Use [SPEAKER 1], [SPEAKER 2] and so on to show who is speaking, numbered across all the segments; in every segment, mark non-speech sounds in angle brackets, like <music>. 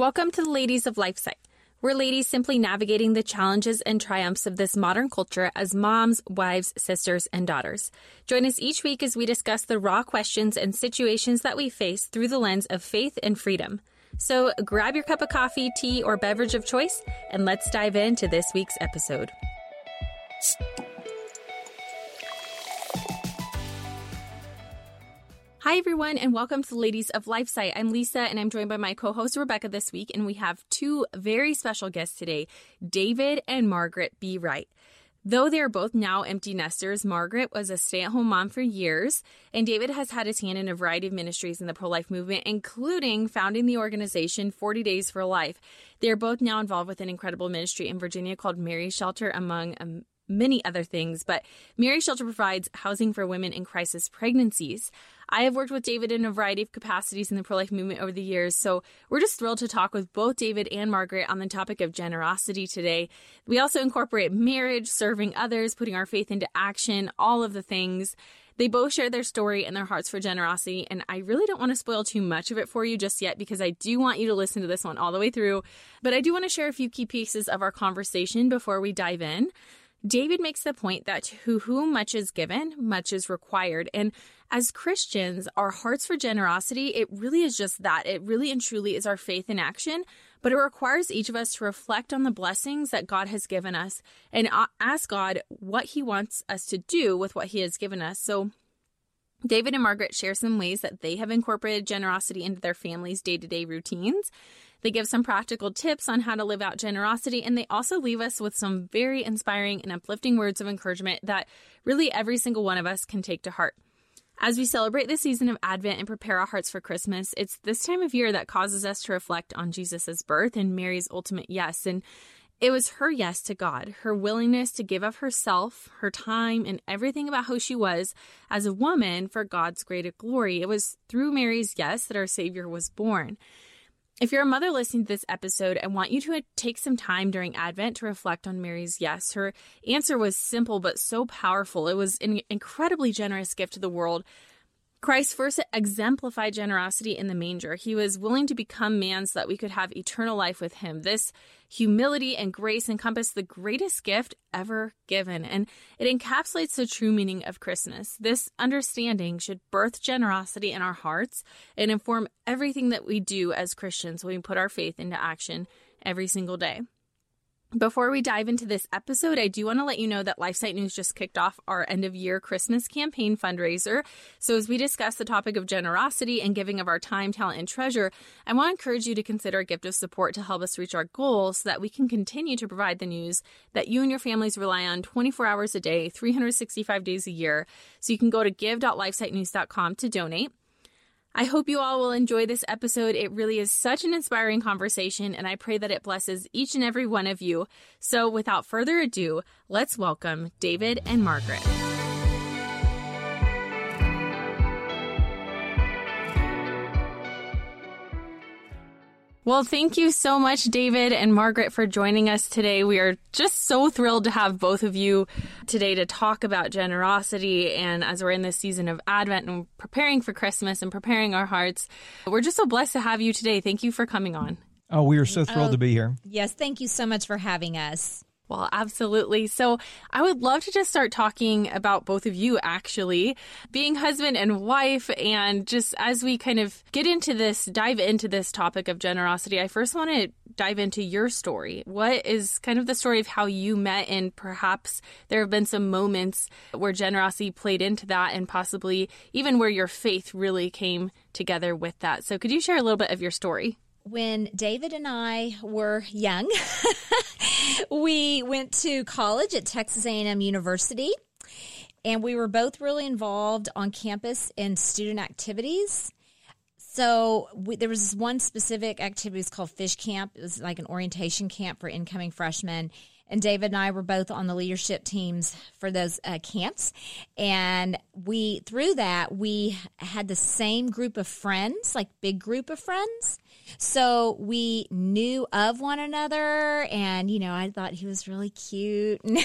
[SPEAKER 1] Welcome to the Ladies of LifeSite. We're ladies simply navigating the challenges and triumphs of this modern culture as moms, wives, sisters, and daughters. Join us each week as we discuss the raw questions and situations that we face through the lens of faith and freedom. So grab your cup of coffee, tea, or beverage of choice, and let's dive into this week's episode. Hi, everyone, and welcome to Ladies of LifeSite. I'm Lisa, and I'm joined by my co host Rebecca this week, and we have two very special guests today David and Margaret Bereit. Though they are both now empty nesters, Margaret was a stay at home mom for years, and David has had his hand in a variety of ministries in the pro life movement, including founding the organization 40 Days for Life. They are both now involved with an incredible ministry in Virginia called Mary's Shelter, among um, many other things. But Mary's Shelter provides housing for women in crisis pregnancies. I have worked with David in a variety of capacities in the pro life movement over the years, so we're just thrilled to talk with both David and Margaret on the topic of generosity today. We also incorporate marriage, serving others, putting our faith into action, all of the things. They both share their story and their hearts for generosity, and I really don't want to spoil too much of it for you just yet because I do want you to listen to this one all the way through. But I do want to share a few key pieces of our conversation before we dive in. David makes the point that to whom much is given, much is required. And as Christians, our hearts for generosity, it really is just that. It really and truly is our faith in action, but it requires each of us to reflect on the blessings that God has given us and ask God what He wants us to do with what He has given us. So, David and Margaret share some ways that they have incorporated generosity into their family's day to day routines. They give some practical tips on how to live out generosity, and they also leave us with some very inspiring and uplifting words of encouragement that really every single one of us can take to heart. As we celebrate the season of Advent and prepare our hearts for Christmas, it's this time of year that causes us to reflect on Jesus' birth and Mary's ultimate yes. And it was her yes to God, her willingness to give of herself, her time, and everything about who she was as a woman for God's greater glory. It was through Mary's yes that our Savior was born. If you're a mother listening to this episode, I want you to uh, take some time during Advent to reflect on Mary's yes. Her answer was simple but so powerful. It was an incredibly generous gift to the world Christ first exemplified generosity in the manger. He was willing to become man so that we could have eternal life with him. This humility and grace encompass the greatest gift ever given, and it encapsulates the true meaning of Christmas. This understanding should birth generosity in our hearts and inform everything that we do as Christians when we put our faith into action every single day. Before we dive into this episode, I do want to let you know that LifeSite News just kicked off our end of year Christmas campaign fundraiser. So, as we discuss the topic of generosity and giving of our time, talent, and treasure, I want to encourage you to consider a gift of support to help us reach our goals so that we can continue to provide the news that you and your families rely on 24 hours a day, 365 days a year. So, you can go to give.lifesitenews.com to donate. I hope you all will enjoy this episode. It really is such an inspiring conversation, and I pray that it blesses each and every one of you. So, without further ado, let's welcome David and Margaret. Well, thank you so much, David and Margaret, for joining us today. We are just so thrilled to have both of you today to talk about generosity. And as we're in this season of Advent and preparing for Christmas and preparing our hearts, we're just so blessed to have you today. Thank you for coming on.
[SPEAKER 2] Oh, we are so thrilled oh, to be here.
[SPEAKER 3] Yes, thank you so much for having us.
[SPEAKER 1] Well, absolutely. So I would love to just start talking about both of you actually being husband and wife. And just as we kind of get into this, dive into this topic of generosity, I first want to dive into your story. What is kind of the story of how you met? And perhaps there have been some moments where generosity played into that and possibly even where your faith really came together with that. So could you share a little bit of your story?
[SPEAKER 3] When David and I were young, <laughs> we went to college at Texas A&M University and we were both really involved on campus in student activities. So we, there was one specific activity was called Fish Camp. It was like an orientation camp for incoming freshmen, and David and I were both on the leadership teams for those uh, camps. And we, through that, we had the same group of friends, like big group of friends. So we knew of one another, and you know, I thought he was really cute and,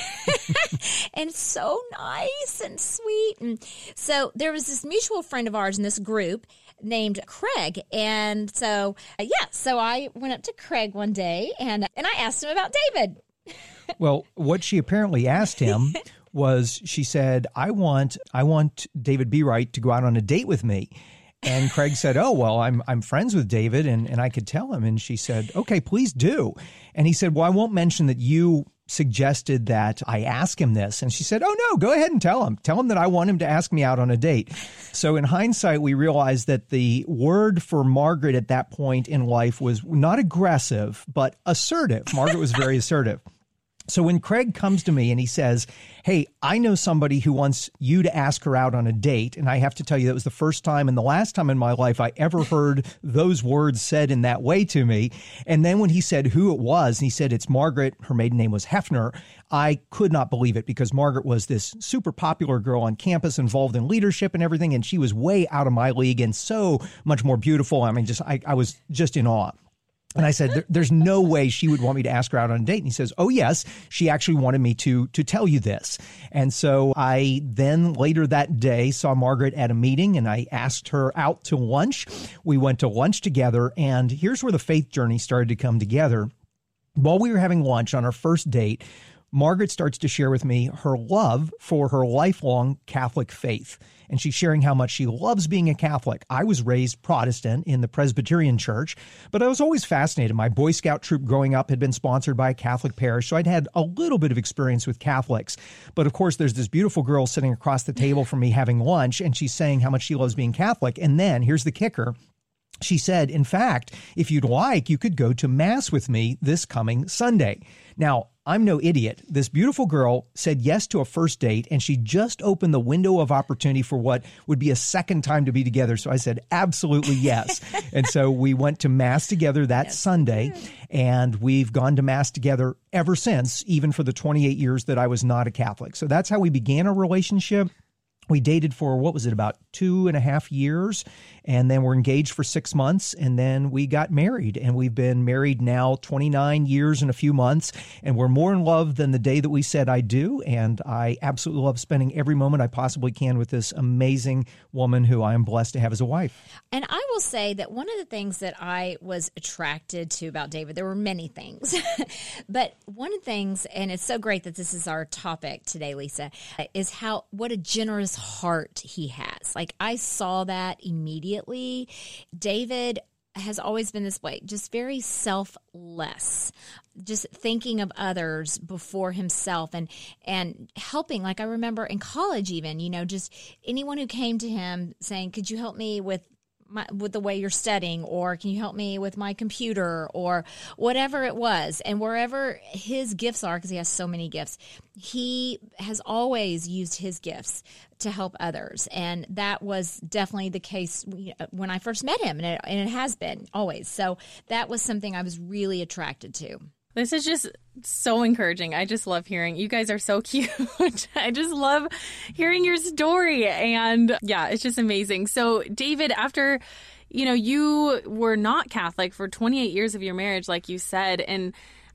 [SPEAKER 3] <laughs> and so nice and sweet. And so there was this mutual friend of ours in this group named Craig. And so, uh, yeah, so I went up to Craig one day and, and I asked him about David. <laughs>
[SPEAKER 2] well, what she apparently asked him <laughs> was she said, I want I want David Bereit to go out on a date with me. And Craig said, Oh, well, I'm I'm friends with David and, and I could tell him. And she said, Okay, please do. And he said, Well, I won't mention that you suggested that I ask him this. And she said, Oh, no, go ahead and tell him. Tell him that I want him to ask me out on a date. So, in hindsight, we realized that the word for Margaret at that point in life was not aggressive, but assertive. Margaret was very assertive. So when Craig comes to me and he says, Hey, I know somebody who wants you to ask her out on a date. And I have to tell you, that was the first time and the last time in my life I ever heard those words said in that way to me. And then when he said who it was, and he said it's Margaret, her maiden name was Hefner, I could not believe it because Margaret was this super popular girl on campus involved in leadership and everything. And she was way out of my league and so much more beautiful. I mean, just, I, I was just in awe. And I said, "There's no way she would want me to ask her out on a date." And he says, "Oh yes, she actually wanted me to to tell you this." And so I then later that day saw Margaret at a meeting, and I asked her out to lunch. We went to lunch together, and here's where the faith journey started to come together. While we were having lunch on our first date, Margaret starts to share with me her love for her lifelong Catholic faith and she's sharing how much she loves being a Catholic. I was raised Protestant in the Presbyterian Church, but I was always fascinated. My Boy Scout troop growing up had been sponsored by a Catholic parish, so I'd had a little bit of experience with Catholics. But of course, there's this beautiful girl sitting across the table from me having lunch, and she's saying how much she loves being Catholic. And then here's the kicker she said, in fact, if you'd like, you could go to Mass with me this coming Sunday. Now, I'm no idiot. This beautiful girl said yes to a first date and she just opened the window of opportunity for what would be a second time to be together. So I said, absolutely yes. <laughs> and so we went to Mass together that yes, Sunday and we've gone to Mass together ever since, even for the 28 years that I was not a Catholic. So that's how we began our relationship. We dated for what was it, about two and a half years and then we're engaged for six months and then we got married. And we've been married now 29 years and a few months and we're more in love than the day that we said i do. And i absolutely love spending every moment i possibly can with this amazing woman who i am blessed to have as a wife.
[SPEAKER 3] And i will say that one of the things that i was attracted to about david there were many things <laughs> but one of the things and it's so great that this is our topic today lisa is how what a generous heart he has. Like i saw that immediately immediately. David has always been this way, just very selfless, just thinking of others before himself and and helping. Like I remember in college, even you know, just anyone who came to him saying, "Could you help me with my, with the way you're studying or can you help me with my computer or whatever it was. And wherever his gifts are because he has so many gifts he has always used his gifts to help others. And that was definitely the case when i first met him and it, and it has been always. So that was something i was really attracted to
[SPEAKER 1] this is just so encouraging. I just love hearing you guys are so <laughs> cute. I just love hearing your story. And yeah, it's just amazing. So, David, after you know, you were not Catholic for 28 years of your marriage, like you said. And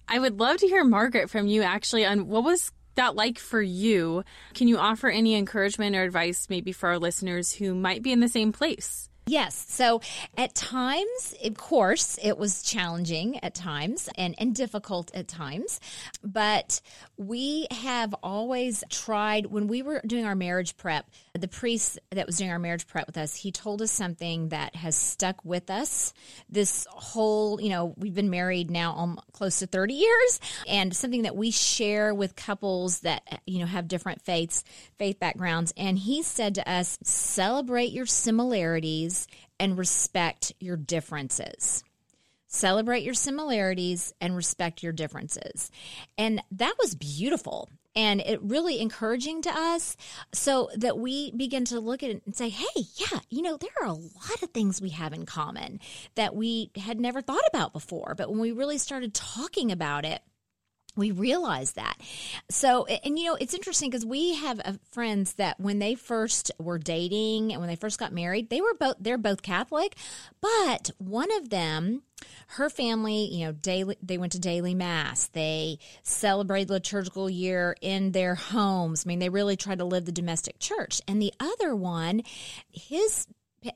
[SPEAKER 1] I would love to hear, Margaret, from you actually on what was that like for you? Can you offer any encouragement or advice maybe for our listeners who might be in the same place?
[SPEAKER 3] Yes. So at times, of course, it was challenging at times and, and difficult at times. But we have always tried, when we were doing our marriage prep, the priest that was doing our marriage prep with us, he told us something that has stuck with us this whole, you know, we've been married now um, close to 30 years and something that we share with couples that, you know, have different faiths, faith backgrounds. And he said to us, celebrate your similarities and respect your differences. Celebrate your similarities and respect your differences. And that was beautiful and it really encouraging to us so that we begin to look at it and say hey yeah you know there are a lot of things we have in common that we had never thought about before but when we really started talking about it we realize that. So, and you know, it's interesting because we have uh, friends that when they first were dating and when they first got married, they were both, they're both Catholic, but one of them, her family, you know, daily, they went to daily mass. They celebrated liturgical year in their homes. I mean, they really tried to live the domestic church. And the other one, his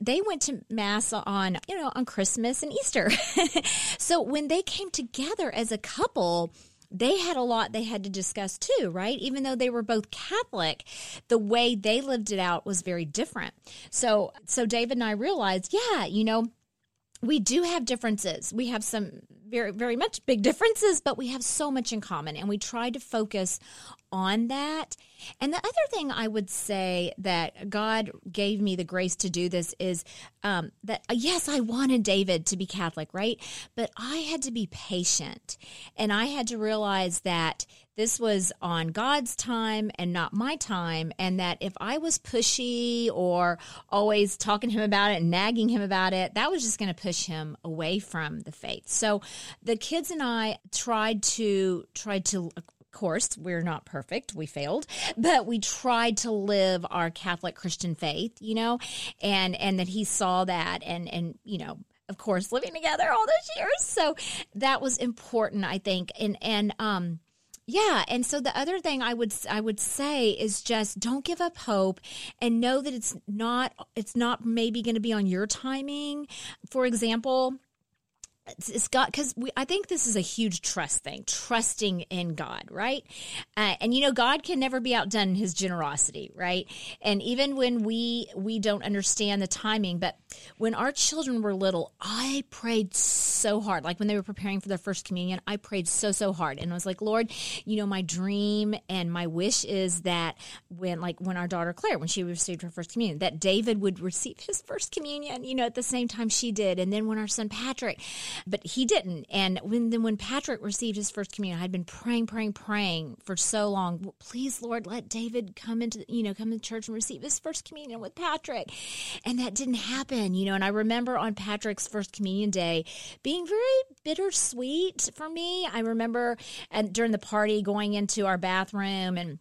[SPEAKER 3] they went to mass on you know on christmas and easter <laughs> so when they came together as a couple they had a lot they had to discuss too, right? Even though they were both Catholic, the way they lived it out was very different. So, so David and I realized, yeah, you know, we do have differences. We have some very, very much big differences, but we have so much in common. And we try to focus on that. And the other thing I would say that God gave me the grace to do this is um, that, uh, yes, I wanted David to be Catholic, right? But I had to be patient. And I had to realize that this was on God's time and not my time. And that if I was pushy or always talking to him about it and nagging him about it, that was just going to push him away from the faith. So the kids and I tried to, tried to, of course, we're not perfect. We failed, but we tried to live our Catholic Christian faith, you know, and, and that he saw that and, and, you know, of course, living together all those years. So that was important, I think. And, and, um, yeah, and so the other thing I would I would say is just don't give up hope and know that it's not it's not maybe going to be on your timing. For example, it's God because we I think this is a huge trust thing, trusting in God, right? Uh, and you know, God can never be outdone in His generosity, right? And even when we we don't understand the timing, but when our children were little, I prayed so hard. Like when they were preparing for their first communion, I prayed so so hard, and I was like, Lord, you know, my dream and my wish is that when like when our daughter Claire, when she received her first communion, that David would receive his first communion, you know, at the same time she did, and then when our son Patrick but he didn't. And when then when Patrick received his first communion, I'd been praying, praying, praying for so long. Please, Lord, let David come into you know come to church and receive his first communion with Patrick, and that didn't happen. You know, and I remember on Patrick's first communion day being very bittersweet for me. I remember and during the party going into our bathroom and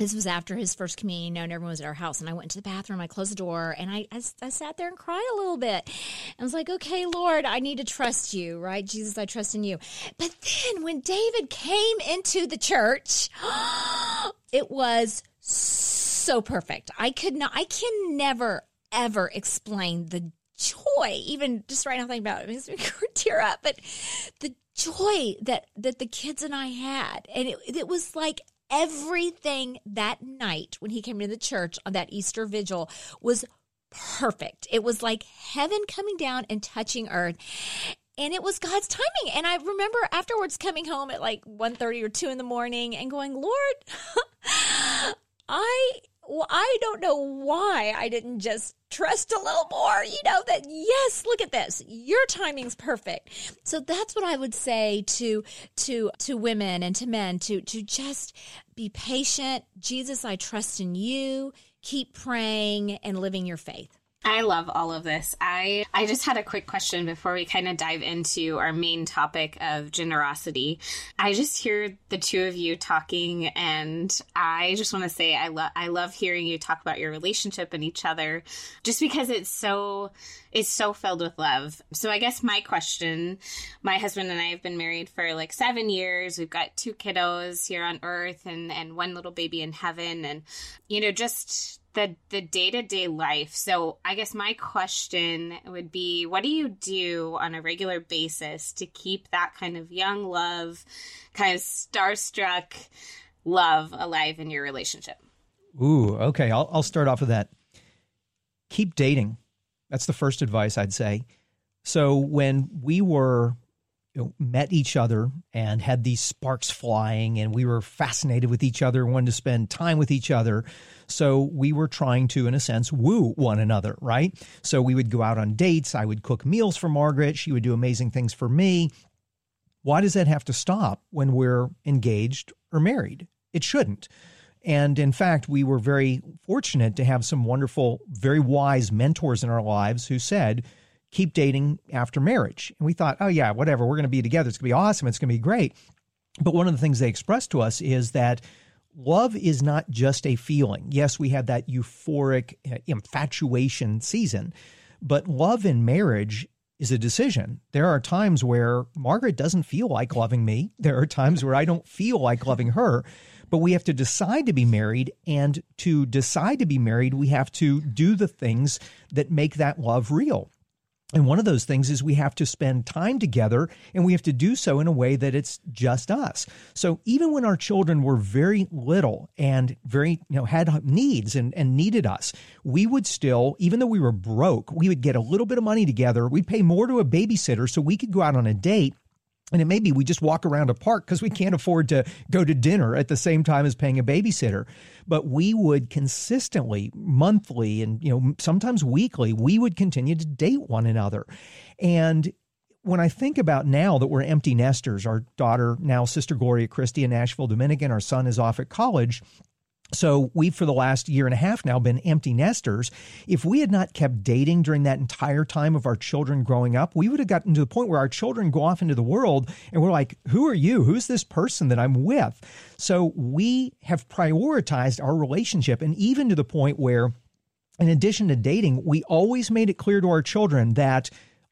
[SPEAKER 3] this was after his first communion, and everyone was at our house. And I went to the bathroom, I closed the door, and I, I, I, sat there and cried a little bit. I was like, okay, Lord, I need to trust you, right? Jesus, I trust in you. But then when David came into the church, <gasps> it was so perfect. I could not, I can never, ever explain the joy, even just right now thinking about it, it makes me <laughs> tear up, but the joy that, that the kids and I had. And it, it was like everything that night when he came into the church on that Easter vigil was perfect. It was like heaven coming down and touching earth. And it was God's timing. And I remember afterwards coming home at like 1.30 or 2 in the morning and going, Lord, <laughs> I I don't know why I didn't just trust a little more, you know, that yes, look at this. Your timing's perfect. So that's what I would say to to to women and to men to to just be patient. Jesus, I trust in you. Keep praying and living your faith.
[SPEAKER 4] I love all of this. I I just had a quick question before we kind of dive into our main topic of generosity. I just hear the two of you talking and I just want to say I love I love hearing you talk about your relationship and each other just because it's so it's so filled with love. So I guess my question, my husband and I have been married for like 7 years. We've got two kiddos here on earth and and one little baby in heaven and you know just the the day-to-day life. So i guess my question would be what do you do on a regular basis to keep that kind of young love kind of starstruck love alive in your relationship?
[SPEAKER 2] Ooh okay. I'll, I'll start off with that. Keep dating. That's the first advice i'd say. So when we were you know, met each other and had these sparks flying, and we were fascinated with each other, wanted to spend time with each other. So we were trying to, in a sense, woo one another, right? So we would go out on dates. I would cook meals for Margaret. She would do amazing things for me. Why does that have to stop when we're engaged or married? It shouldn't. And in fact, we were very fortunate to have some wonderful, very wise mentors in our lives who said, keep dating after marriage. And we thought, oh, yeah, whatever, we're going to be together. It's going to be awesome. It's going to be great. But one of the things they expressed to us is that love is not just a feeling. Yes, we have that euphoric uh, infatuation season, but love in marriage is a decision. There are times where Margaret doesn't feel like loving me. There are times where I don't feel like loving her. but we have to decide to be married. And to decide to be married, we have to do the things that make that love real. And one of those things is we have to spend time together and we have to do so in a way that it's just us. So even when our children were very little and very, you know, had needs and, and needed us, we would still, even though we were broke, we would get a little bit of money together. We'd pay more to a babysitter so we could go out on a date and it may be we just walk around a park because we can't afford to go to dinner at the same time as paying a babysitter. But we would consistently, monthly, and you know sometimes weekly, we would continue to date one another. And when I think about now that we're empty nesters, our daughter now, Sister Gloria Christie in Nashville, Dominican, our son is off at college. So we've for the last year and a half now been empty nesters. If we had not kept dating during that entire time of our children growing up, we would have gotten to the point where our children go off into the world and we're like, who are you? Who's this person that I'm with? So we have prioritized our relationship and even to the point where in addition to dating, we always made it clear to our children that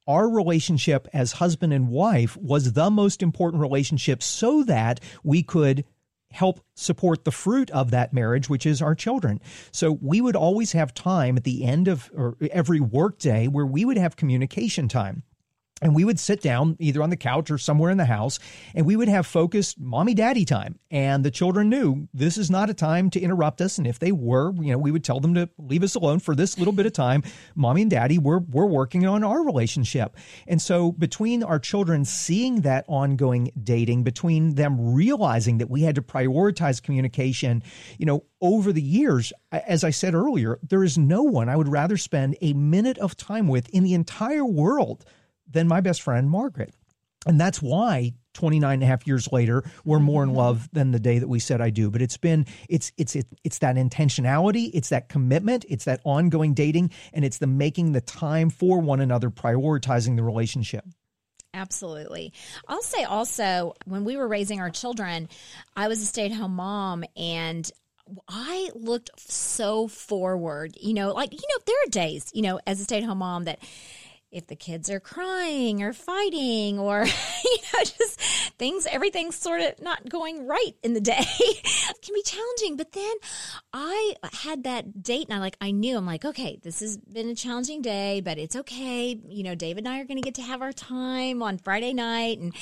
[SPEAKER 2] our relationship as husband and wife was the most important relationship so that we could help support the fruit of that marriage, which is our children. So we would always have time at the end of or every workday where we would have communication time. And we would sit down either on the couch or somewhere in the house and we would have focused mommy daddy time. And the children knew this is not a time to interrupt us. And if they were, you know, we would tell them to leave us alone for this little bit of time. Mommy and daddy, we're, we're working on our relationship. And so between our children seeing that ongoing dating, between them realizing that we had to prioritize communication, you know, over the years, as I said earlier, there is no one I would rather spend a minute of time with in the entire world than my best friend, Margaret. And that's why 29 and a half years later, we're more in love than the day that we said I do. But it's been, it's, it's, it's that intentionality, it's that commitment, it's that ongoing dating, and it's the making the time for one another, prioritizing the relationship.
[SPEAKER 3] Absolutely. I'll say also, when we were raising our children, I was a stay at home mom and I looked so forward, you know, like, you know, there are days, you know, as a stay at home mom that if the kids are crying or fighting or <laughs> you know just things everything's sort of not going right in the day. It <laughs> can be challenging but then i had that date and i like i knew i'm like okay this has been a challenging day but it's okay. You know david and i are going to get to have our time on friday night. And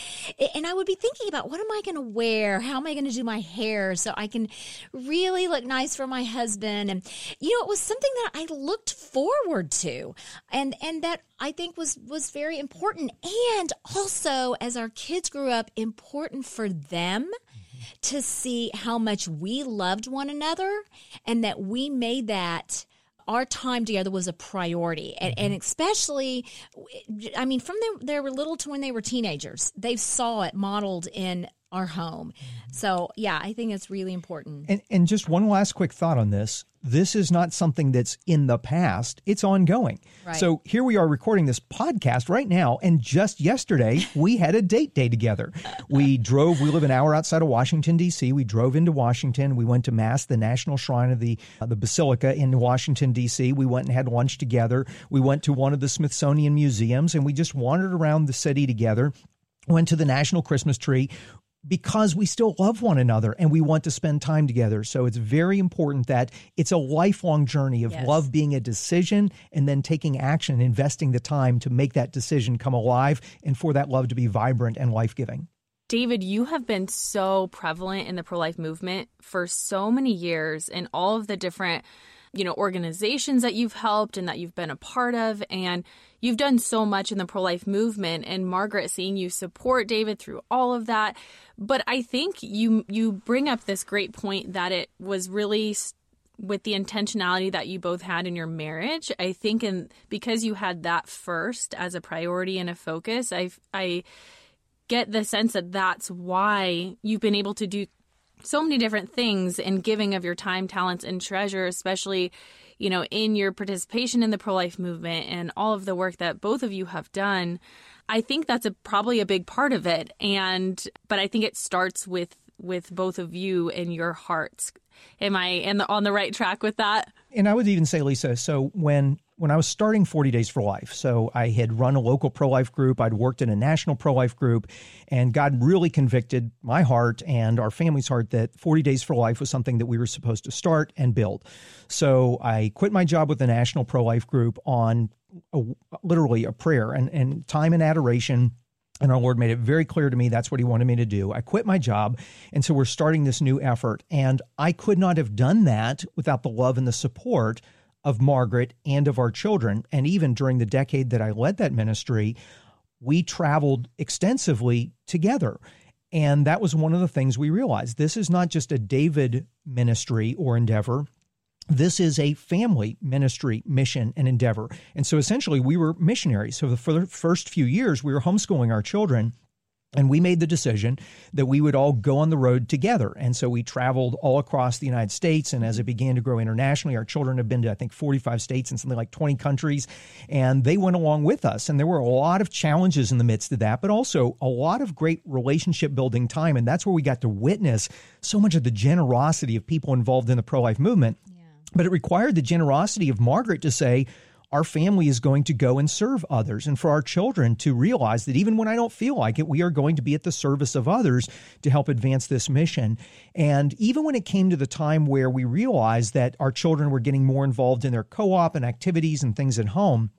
[SPEAKER 3] and i would be thinking about what am i going to wear? How am i going to do my hair so i can really look nice for my husband? And you know it was something that i looked forward to. And and that I think was was very important and also as our kids grew up important for them mm-hmm. to see how much we loved one another and that we made that our time together was a priority and, and, especially i mean from they were little to when they were teenagers they saw it modeled in our home so yeah i think it's really important
[SPEAKER 2] and, and just one last quick thought on this this is not something that's in the past, it's ongoing. Right. So here we are recording this podcast right now. And just yesterday, we had a date day together. We drove, we live an hour outside of Washington, D.C. We drove into Washington. We went to Mass, the National Shrine of the, uh, the Basilica in Washington, D.C. We went and had lunch together. We went to one of the Smithsonian museums and we just wandered around the city together went to the national Christmas tree, because we still love one another and we want to spend time together. So it's very important that it's a lifelong journey of yes. love being a decision and then taking action, investing the time to make that decision come alive and for that love to be vibrant and life giving.
[SPEAKER 1] David, you have been so prevalent in the pro life movement for so many years in all of the different you know organizations that you've helped and that you've been a part of and you've done so much in the pro-life movement and Margaret seeing you support David through all of that. But I think you you bring up this great point that it was really with the intentionality that you both had in your marriage. I think and because you had that first as a priority and a focus I I get the sense that that's why you've been able to do so many different things in giving of your time, talents, and treasure, especially, you know, in your participation in the pro life movement and all of the work that both of you have done. I think that's a, probably a big part of it. And, but I think it starts with, with both of you and your hearts. Am I in the, on the right track with that?
[SPEAKER 2] And I would even say, Lisa, so when when I was starting 40 Days for Life. So I had run a local pro life group, I'd worked in a national pro life group, and God really convicted my heart and our family's heart that 40 Days for Life was something that we were supposed to start and build. So I quit my job with the national pro life group on a, literally a prayer and, and time and adoration and our Lord made it very clear to me that's what He wanted me to do. I quit my job. And so we're starting this new effort. And I could not have done that without the love and the support of Margaret and of our children. And even during the decade that I led that ministry, we traveled extensively together. And that was one of the things we realized. This is not just a David ministry or endeavor this is a family ministry mission and endeavor. And so essentially, we were missionaries. So for the first few years, we were homeschooling our children. And we made the decision that we would all go on the road together. And so we traveled all across the United States. And as it began to grow internationally, our children have been to, I think, 45 states and something like 20 countries. And they went along with us. And there were a lot of challenges in the midst of that, but also a lot of great relationship building time. And that's where we got to witness so much of the generosity of people involved in the pro life movement. But it required the generosity of Margaret to say, our family is going to go and serve others, and for our children to realize that even when I don't feel like it, we are going to be at the service of others to help advance this mission. And even when it came to the time where we realized that our children were getting more involved in their co op and activities and things at home,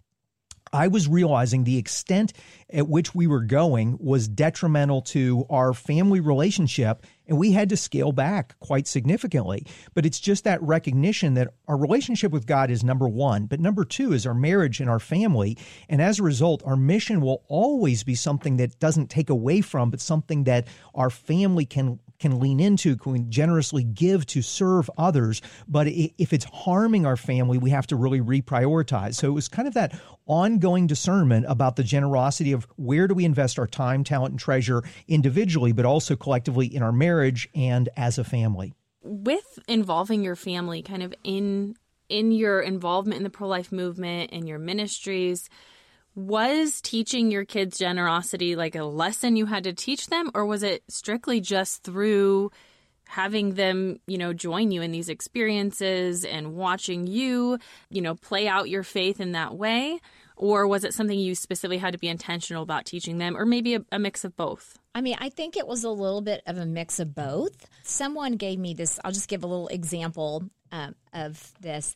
[SPEAKER 2] I was realizing the extent at which we were going was detrimental to our family relationship, and we had to scale back quite significantly. But it's just that recognition that our relationship with God is number one, but number two is our marriage and our family. And as a result, our mission will always be something that doesn't take away from, but something that our family can can lean into, can generously give to serve others. But if it's harming our family, we have to really reprioritize. So it was kind of that ongoing discernment about the generosity of where do we invest our time, talent, and treasure individually, but also collectively in our marriage and as a family.
[SPEAKER 1] With involving your family kind of in in your involvement in the pro life movement and your ministries, was teaching your kids generosity like a lesson you had to teach them or was it strictly just through having them you know join you in these experiences and watching you you know play out your faith in that way or was it something you specifically had to be intentional about teaching them or maybe a, a mix of both
[SPEAKER 3] I mean, I think it was a little bit of a mix of both. Someone gave me this, I'll just give a little example um, of this.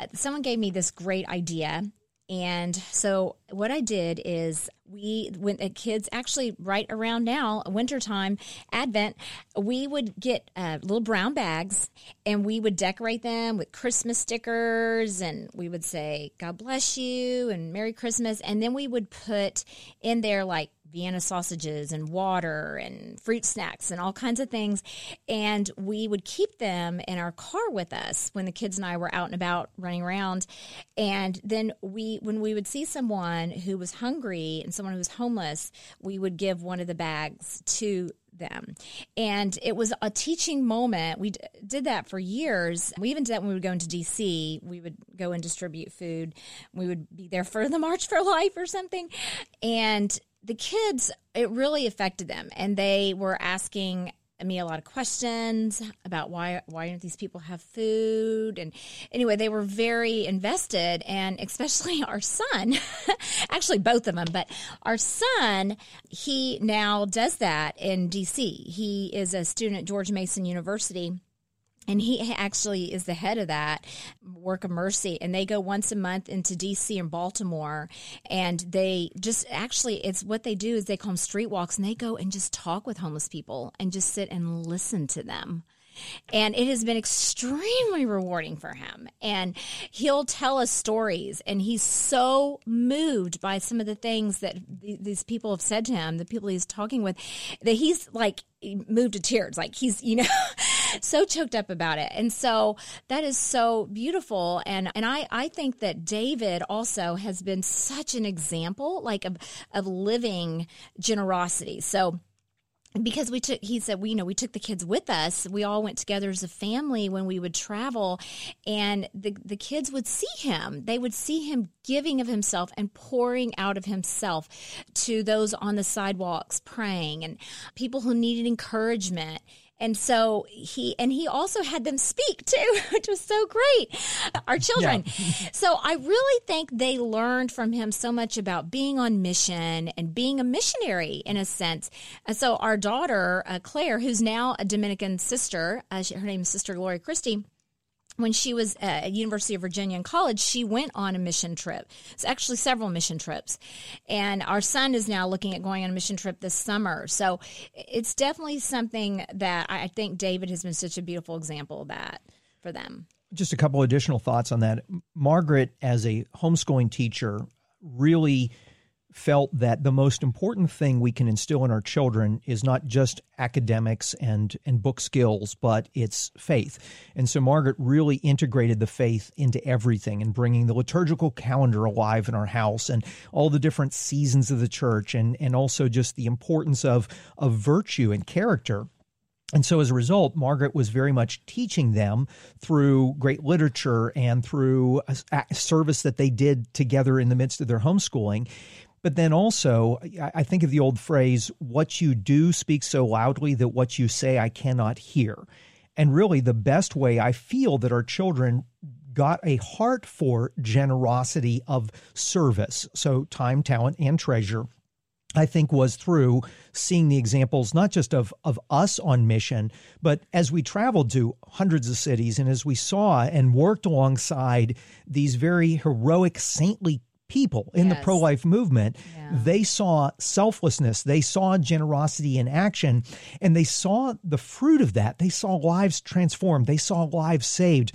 [SPEAKER 3] Uh, someone gave me this great idea and so what I did is we when the kids actually right around now wintertime advent we would get uh, little brown bags and we would decorate them with christmas stickers and we would say god bless you and merry christmas. And then we would put in there like Vienna sausages and water and fruit snacks and all kinds of things. And we would keep them in our car with us when the kids and I were out and about running around. And then we, when we would see someone who was hungry and someone who was homeless, we would give one of the bags to them. And it was a teaching moment. We d- did that for years. We even did that when we would go into DC. We would go and distribute food. We would be there for the March for Life or something. And the kids, it really affected them. And they were asking me a lot of questions about why why don't these people have food? And anyway they were very invested. And especially <laughs> our son actually both of them but our son he now does that in DC he is a student at George Mason University and he actually is the head of that work of mercy and they go once a month into dc and baltimore and they just actually it's what they do is they call them street walks and they go and just talk with homeless people and just sit and listen to them and it has been extremely rewarding for him. And he'll tell us stories, and he's so moved by some of the things that these people have said to him, the people he's talking with, that he's like moved to tears. Like he's, you know, <laughs> so choked up about it. And so that is so beautiful. And, and I, I think that David also has been such an example, like of, of living generosity. So, because we took he said we you know we took the kids with us we all went together as a family when we would travel and the the kids would see him they would see him giving of himself and pouring out of himself to those on the sidewalks praying and people who needed encouragement And so he and he also had them speak too, <laughs> which was so great. Our children. Yeah. <laughs> so I really think they learned from him so much about being on mission and being a missionary in a sense. And so our daughter uh, Claire, who's now a Dominican sister, uh, she, her name is Sister Gloria Christie when she was at University of Virginia in college, she went on a mission trip. It's actually several mission trips. And our son is now looking at going on a mission trip this summer. So it's definitely something that I think David has been such a beautiful example of that for them.
[SPEAKER 2] Just a couple additional thoughts on that. Margaret, as a homeschooling teacher, really felt that the most important thing we can instill in our children is not just academics and and book skills but it's faith and so margaret really integrated the faith into everything and bringing the liturgical calendar alive in our house and all the different seasons of the church and and also just the importance of of virtue and character and so as a result, Margaret was very much teaching them through great literature and through a service that they did together in the midst of their homeschooling. But then also, I think of the old phrase, what you do speaks so loudly that what you say I cannot hear. And really, the best way I feel that our children got a heart for generosity of service, so time, talent, and treasure. I think was through seeing the examples not just of of us on mission, but as we traveled to hundreds of cities and as we saw and worked alongside these very heroic saintly people in yes. the pro life movement, yeah. they saw selflessness, they saw generosity in action, and they saw the fruit of that. They saw lives transformed, they saw lives saved.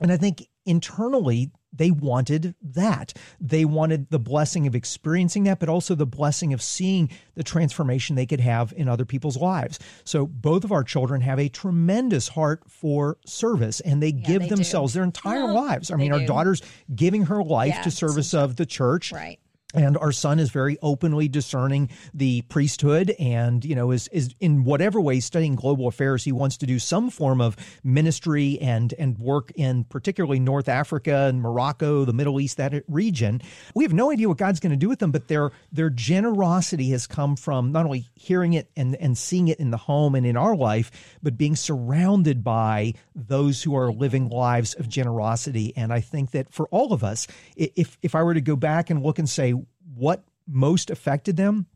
[SPEAKER 2] And I think internally, they wanted that. They wanted the blessing of experiencing that, but also the blessing of seeing the transformation they could have in other people's lives. So both of our children have a tremendous heart for service and they yeah, give they themselves do. their entire lives. I mean, our daughter's giving her life yeah, to service of the church.
[SPEAKER 3] Right
[SPEAKER 2] and our son is very openly discerning the priesthood and you know is is in whatever way studying global affairs he wants to do some form of ministry and and work in particularly North Africa and Morocco the Middle East that region. We have no idea what God's going to do with them but their their generosity has come from not only hearing it and and seeing it in the home and in our life but being surrounded by those who are living lives of generosity. And I think that for all of us if if I were to go back and look and say what most affected them,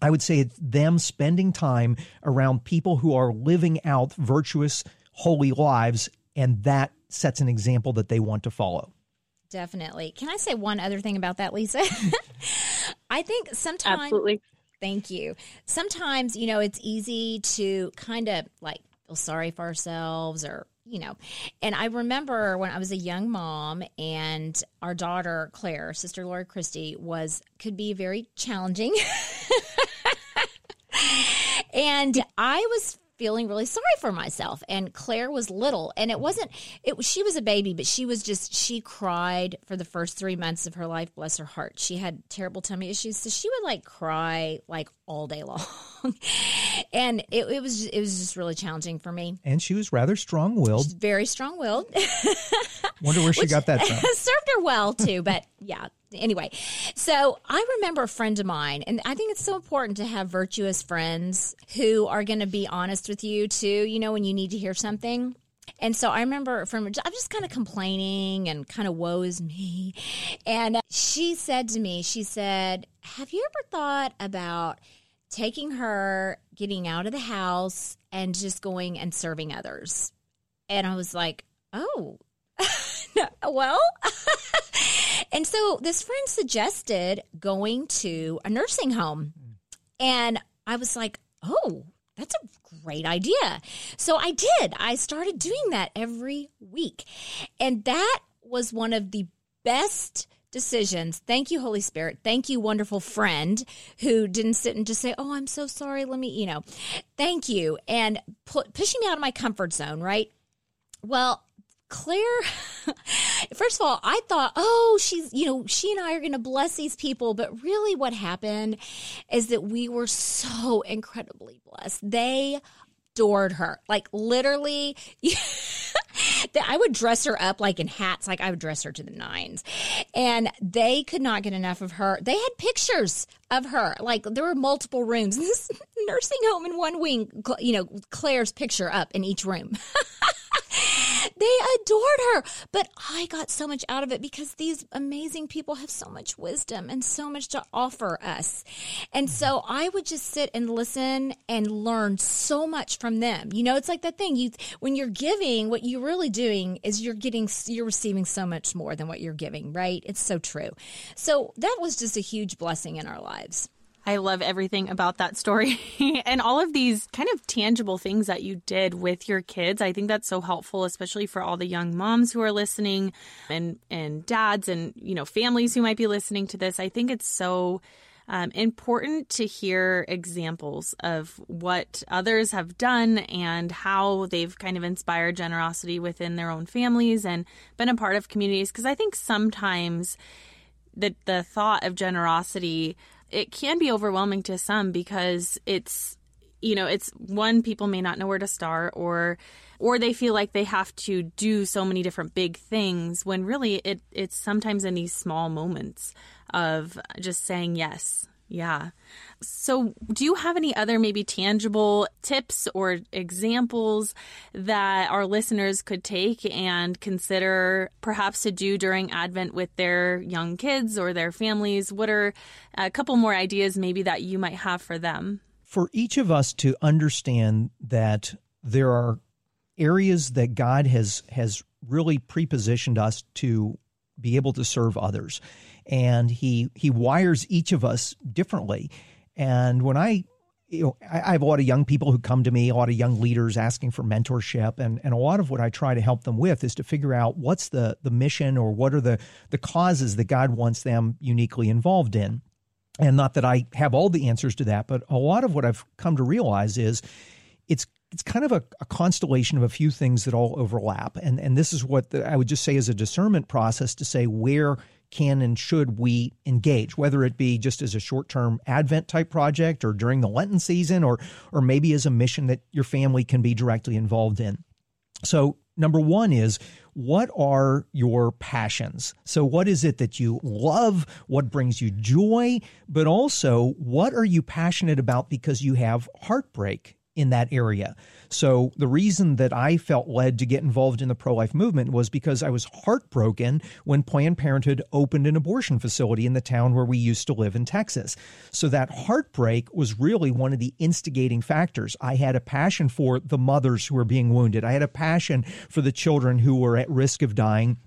[SPEAKER 2] I would say it's them spending time around people who are living out virtuous, holy lives, and that sets an example that they want to follow.
[SPEAKER 3] Definitely. Can I say one other thing about that, Lisa? <laughs> I think sometimes.
[SPEAKER 4] Absolutely.
[SPEAKER 3] Thank you. Sometimes, you know, it's easy to kind of like feel sorry for ourselves or you know. And I remember when I was a young mom and our daughter Claire, sister Gloria Christie, was could be very challenging. <laughs> and I was feeling really sorry for myself and Claire was little and it wasn't it she was a baby but she was just she cried for the first 3 months of her life bless her heart. She had terrible tummy issues so she would like cry like all day <laughs> long. And it, it was it was just really challenging for me.
[SPEAKER 2] And she was rather strong-willed.
[SPEAKER 3] Very strong-willed. <laughs>
[SPEAKER 2] Wonder where she got that from. <laughs>
[SPEAKER 3] served her well too but yeah anyway, so I remember a friend of mine, and I think it's so important to have virtuous friends who are going to be honest with you too. You know, when you need to hear something. And so I remember from I'm just kind of complaining and kind of woe is me. And uh, she said to me, she said, "Have you ever thought about taking her, getting out of the house, and just going and serving others?" And I was like, "Oh, <laughs> well." <laughs> And so this friend suggested going to a nursing home. And I was like, oh, that's a great idea. So I did. I started doing that every week. And that was one of the best decisions. Thank you, Holy Spirit. Thank you, wonderful friend who didn't sit and just say, Oh, I'm so sorry. Let me, you know, thank you. And pu- pushing me out of my comfort zone, right? Well, Claire, <laughs> first of all, I thought, oh, she's, you know, she and I are going to bless these people. But really, what happened is that we were so incredibly blessed. They adored her. Like, literally, <laughs> I would dress her up like in hats, like I would dress her to the nines. And they could not get enough of her. They had pictures of her. Like there were multiple rooms. In <laughs> this nursing home in one wing, you know, Claire's picture up in each room. They adored her. But I got so much out of it because these amazing people have so much wisdom and so much to offer us. And so I would just sit and listen and learn so much from them. You know, it's like that thing you when you're giving, what you're really doing is you're getting you're receiving so much more than what you're giving, right? It's so true. So that was just a huge blessing in our lives.
[SPEAKER 1] I love everything about that story <laughs> and all of these kind of tangible things that you did with your kids. I think that's so helpful, especially for all the young moms who are listening and, and dads and, you know, families who might be listening to this. I think it's so um, important to hear examples of what others have done and how they've kind of inspired generosity within their own families and been a part of communities. Because I think sometimes the, the thought of generosity it can be overwhelming to some because it's you know it's one people may not know where to start or or they feel like they have to do so many different big things when really it it's sometimes in these small moments of just saying yes yeah. So, do you have any other maybe tangible tips or examples that our listeners could take and consider perhaps to do during Advent with their young kids or their families? What are a couple more ideas maybe that you might have for them?
[SPEAKER 2] For each of us to understand that there are areas that God has has really prepositioned us to be able to serve others and he he wires each of us differently. And when I you know, I, have a lot of young people who come to me, a lot of young leaders asking for mentorship, and, and a lot of what I try to help them with is to figure out what's the the mission or what are the the causes that God wants them uniquely involved in. And not that I have all the answers to that, but a lot of what I've come to realize is it's it's kind of a, a, constellation of a few things that all overlap. And and this is what the, I would just say is a discernment process to say where can and should we engage, whether it be just as a short term Advent type project or during the Lenten season or, or maybe as a mission that your family can be directly involved in. So, number one is what are your passions? So, what is it that you love? What brings you joy? But also, what are you passionate about because you have heartbreak in that area? So the reason that I felt led to get involved in the pro life movement was because I was heartbroken when Planned Parenthood opened an abortion facility in the town where we used to live in Texas. So that heartbreak was really one of the instigating factors. I had a passion for the mothers who were being wounded, I had a passion for the children who were at risk of dying.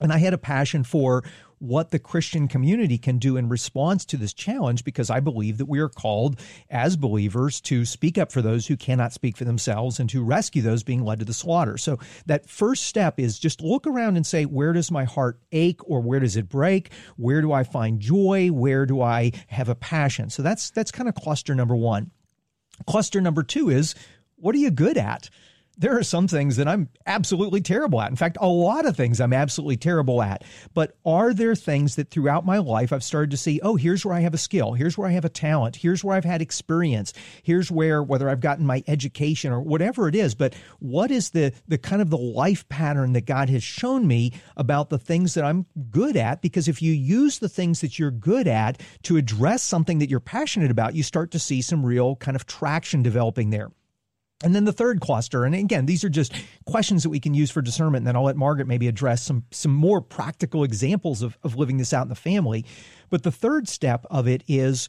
[SPEAKER 2] And I had a passion for what the Christian community can do in response to this challenge because I believe that we are called as believers to speak up for those who cannot speak for themselves and to rescue those being led to the slaughter. So that first step is just look around and say, where does my heart ache or where does it break? Where do I find joy? Where do I have a passion? So that's that's kind of cluster number 1. Cluster number 2 is what are you good at? There are some things that I'm absolutely terrible at. In fact, a lot of things I'm absolutely terrible at. But are there things that throughout my life I've started to see, oh, here's where I have a skill, here's where I have a talent, here's where I've had experience, here's where whether I've gotten my education or whatever it is, but what is the the kind of the life pattern that God has shown me about the things that I'm good at because if you use the things that you're good at to address something that you're passionate about, you start to see some real kind of traction developing there. And then the third cluster, and again, these are just questions that we can use for discernment. And then I'll let Margaret maybe address some some more practical examples of, of living this out in the family. But the third step of it is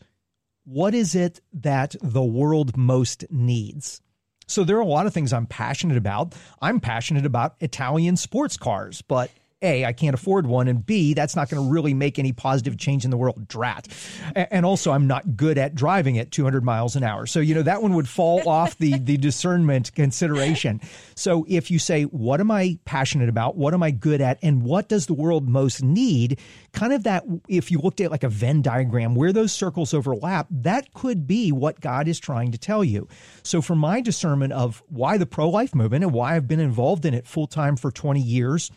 [SPEAKER 2] what is it that the world most needs? So there are a lot of things I'm passionate about. I'm passionate about Italian sports cars, but a, I can't afford one, and B, that's not going to really make any positive change in the world. Drat. And also, I'm not good at driving at 200 miles an hour. So, you know, that one would fall <laughs> off the, the discernment consideration. So, if you say, what am I passionate about? What am I good at? And what does the world most need? Kind of that, if you looked at like a Venn diagram where those circles overlap, that could be what God is trying to tell you. So, for my discernment of why the pro life movement and why I've been involved in it full time for 20 years,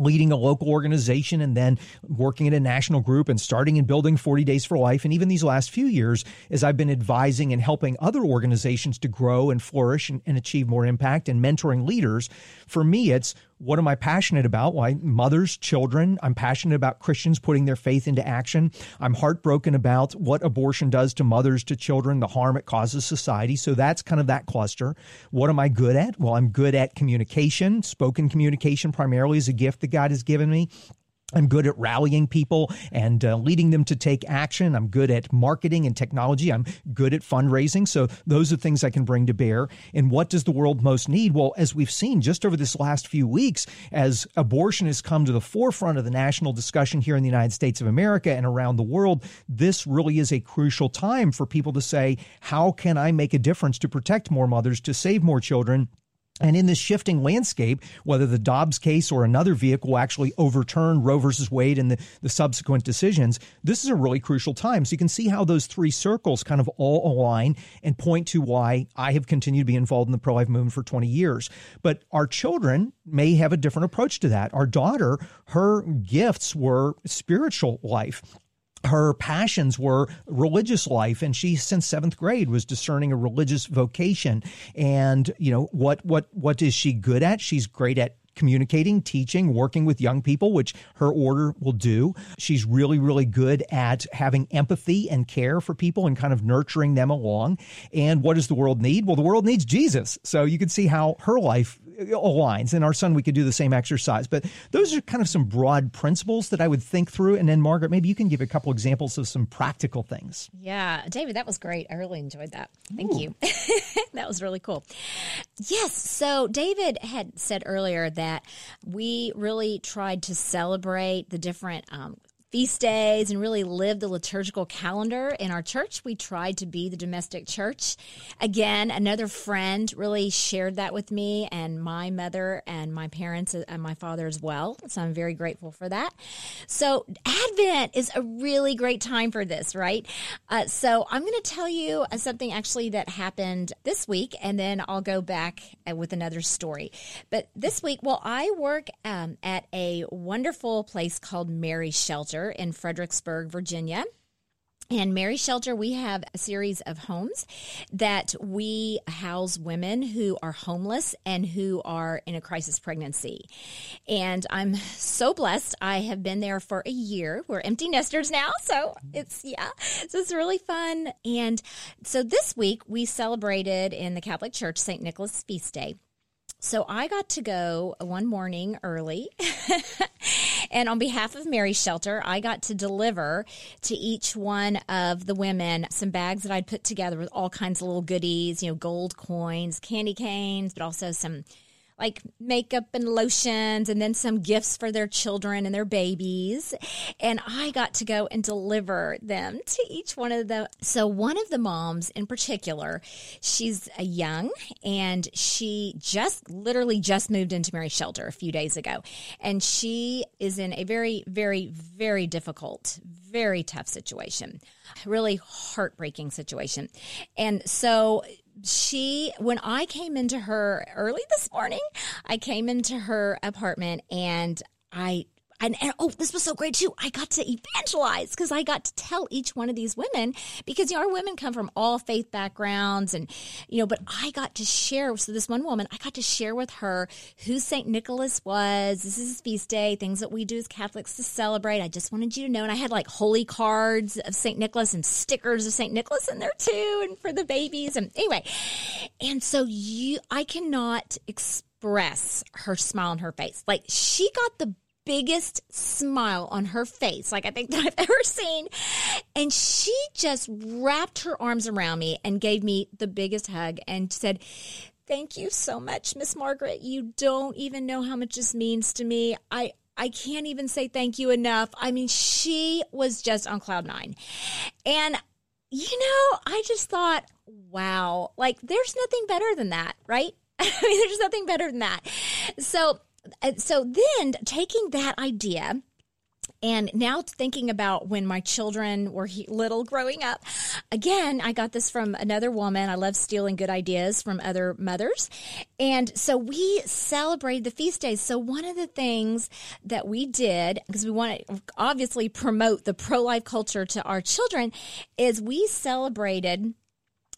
[SPEAKER 2] leading a local organization and then working at a national group and starting and building 40 Days for Life. And even these last few years, as I've been advising and helping other organizations to grow and flourish and, and achieve more impact and mentoring leaders, for me, it's what am I passionate about? Why mothers, children. I'm passionate about Christians putting their faith into action. I'm heartbroken about what abortion does to mothers, to children, the harm it causes society. So that's kind of that cluster. What am I good at? Well, I'm good at communication, spoken communication primarily is a gift that God has given me. I'm good at rallying people and uh, leading them to take action. I'm good at marketing and technology. I'm good at fundraising. So those are things I can bring to bear. And what does the world most need? Well, as we've seen just over this last few weeks, as abortion has come to the forefront of the national discussion here in the United States of America and around the world, this really is a crucial time for people to say, how can I make a difference to protect more mothers, to save more children? And in this shifting landscape, whether the Dobbs case or another vehicle actually overturn Roe versus Wade and the, the subsequent decisions, this is a really crucial time. So you can see how those three circles kind of all align and point to why I have continued to be involved in the pro life movement for 20 years. But our children may have a different approach to that. Our daughter, her gifts were spiritual life her passions were religious life and she since seventh grade was discerning a religious vocation and you know what what what is she good at she's great at communicating, teaching, working with young people, which her order will do. She's really, really good at having empathy and care for people and kind of nurturing them along. And what does the world need? Well, the world needs Jesus. So you can see how her life aligns. And our son, we could do the same exercise. But those are kind of some broad principles that I would think through. And then, Margaret, maybe you can give a couple examples of some practical things.
[SPEAKER 3] Yeah, David, that was great. I really enjoyed that. Thank Ooh. you. <laughs> that was really cool. Yes. So, David had said earlier that we really tried to celebrate the different um, feast days and really live the liturgical calendar in our church. We tried to be the domestic church. Again, another friend really shared that with me and my mother and my parents and my father as well. So I'm very grateful for that. So Advent is a really great time for this, right? Uh, so I'm going to tell you uh, something actually that happened this week and then I'll go back uh, with another story. But this week, well, I work um, at a wonderful place called Mary Shelter Shelter in Fredericksburg, Virginia. And Mary Shelter, we have a series of homes that we house women who are homeless and who are in a crisis pregnancy. And I'm so blessed. I have been there for a year. We're empty nesters now. So it's, yeah, so it's really fun. And so this week we celebrated in the Catholic Church St. Nicholas Feast Day. So I got to go one morning early. <laughs> and on behalf of Mary Shelter, I got to deliver to each one of the women some bags that I'd put together with all kinds of little goodies, you know, gold coins, candy canes, but also some like makeup and lotions and then some gifts for their children and their babies. And I got to go and deliver them to each one of them. So one of the moms in particular, she's a young and she just literally just moved into Mary Shelter a few days ago. And she is in a very, very, very difficult, very tough situation, really heartbreaking situation. And so she when I came into her early this morning, I came into her apartment and I and, and, oh, this was so great too. I got to evangelize because I got to tell each one of these women because you know our women come from all faith backgrounds and you know, but I got to share. So this one woman, I got to share with her who Saint Nicholas was. This is his feast day, things that we do as Catholics to celebrate. I just wanted you to know, and I had like holy cards of Saint Nicholas and stickers of Saint Nicholas in there too, and for the babies. And anyway, and so you, I cannot express her smile on her face. Like she got the biggest smile on her face, like I think <laughs> that I've ever seen. And she just wrapped her arms around me and gave me the biggest hug and said, Thank you so much, Miss Margaret. You don't even know how much this means to me. I, I can't even say thank you enough. I mean, she was just on cloud nine. And, you know, I just thought, wow, like there's nothing better than that, right? <laughs> I mean, there's nothing better than that. So so then taking that idea and now thinking about when my children were little growing up, again, I got this from another woman. I love stealing good ideas from other mothers. And so we celebrated the feast days. So one of the things that we did, because we want to obviously promote the pro life culture to our children, is we celebrated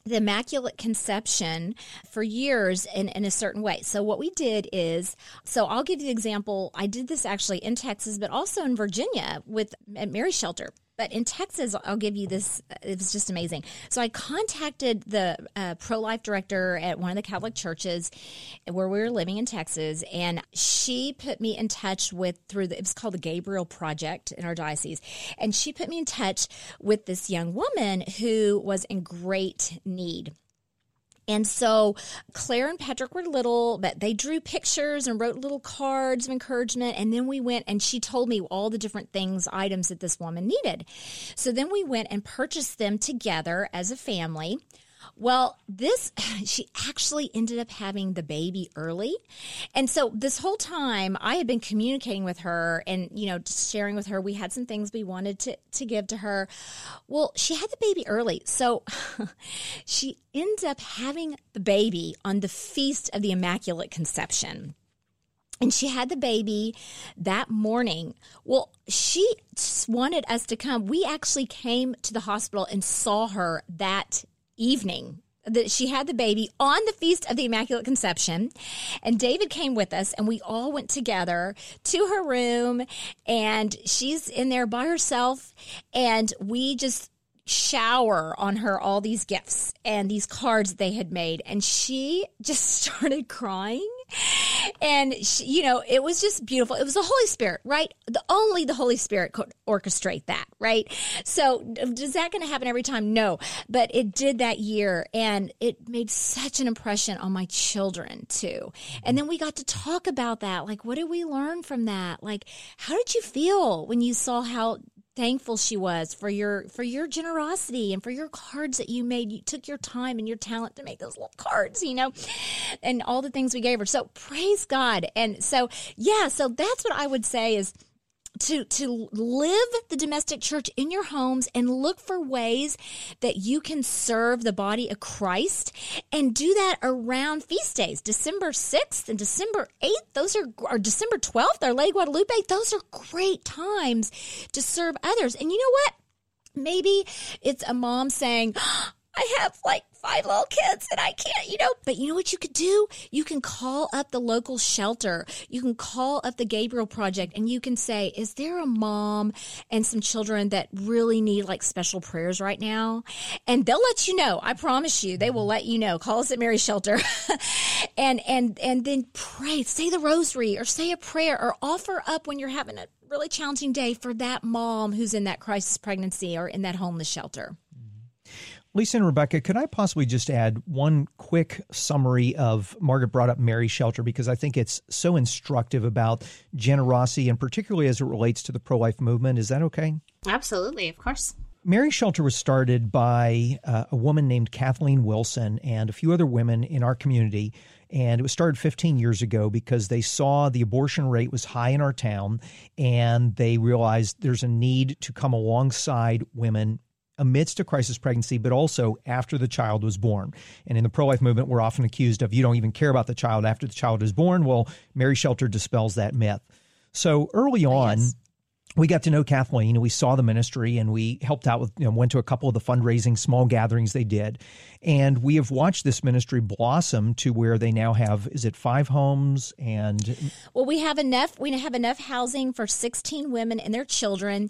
[SPEAKER 3] the Immaculate Conception for years in, in a certain way. So, what we did is, so I'll give you the example. I did this actually in Texas, but also in Virginia with at Mary Shelter. But in Texas, I'll give you this. It was just amazing. So I contacted the uh, pro life director at one of the Catholic churches where we were living in Texas, and she put me in touch with through the. It was called the Gabriel Project in our diocese, and she put me in touch with this young woman who was in great need. And so Claire and Patrick were little, but they drew pictures and wrote little cards of encouragement. And then we went and she told me all the different things, items that this woman needed. So then we went and purchased them together as a family. Well, this, <sighs> she actually ended up having the baby early. And so this whole time I had been communicating with her and, you know, sharing with her. We had some things we wanted to, to give to her. Well, she had the baby early. So <laughs> she ends up having the baby on the Feast of the Immaculate Conception and she had the baby that morning. Well, she wanted us to come. We actually came to the hospital and saw her that evening that she had the baby on the feast of the immaculate conception and david came with us and we all went together to her room and she's in there by herself and we just shower on her all these gifts and these cards they had made and she just <laughs> started crying <laughs> and she, you know it was just beautiful. It was the holy spirit right? The only the holy spirit could orchestrate that right? So is that going to happen every time? No. But it did that year and it made such an impression on my children too. And then we got to talk about that. Like what did we learn from that? Like how did you feel when you saw how thankful she was for your for your generosity and for your cards that you made. You took your time and your talent to make those little cards you know and all the things we gave her. So praise god. And so yeah so that's what i would say is to to live the domestic church in your homes and look for ways that you can serve the body of Christ and do that around feast days. December 6th and December 8th those are or December 12th our Lady Guadalupe those are great times to serve others. And you know what? Maybe it's a mom saying <gasps> I have like five little kids and I can't, you know. But you know what you could do? You can call up the local shelter. You can call up the Gabriel Project and you can say, is there a mom and some children that really need like special prayers right now? And they'll let you know. I promise you, they will let you know. Call us at Mary Shelter <laughs> and, and, and then pray, say the rosary or say a prayer or offer up when you're having a really challenging day for that mom who's in that crisis pregnancy or in that homeless shelter.
[SPEAKER 2] Lisa and Rebecca, could I possibly just add one quick summary of Margaret brought up Mary Shelter because I think it's so instructive about generosity and particularly as it relates to the pro life movement. Is that okay?
[SPEAKER 4] Absolutely, of course.
[SPEAKER 2] Mary Shelter was started by uh, a woman named Kathleen Wilson and a few other women in our community. And it was started 15 years ago because they saw the abortion rate was high in our town and they realized there's a need to come alongside women amidst a crisis pregnancy, but also after the child was born. And in the pro life movement, we're often accused of you don't even care about the child after the child is born. Well, Mary Shelter dispels that myth. So early on, yes we got to know Kathleen and we saw the ministry and we helped out with, you know, went to a couple of the fundraising small gatherings they did. And we have watched this ministry blossom to where they now have, is it five homes and?
[SPEAKER 3] Well, we have enough, we have enough housing for 16 women and their children.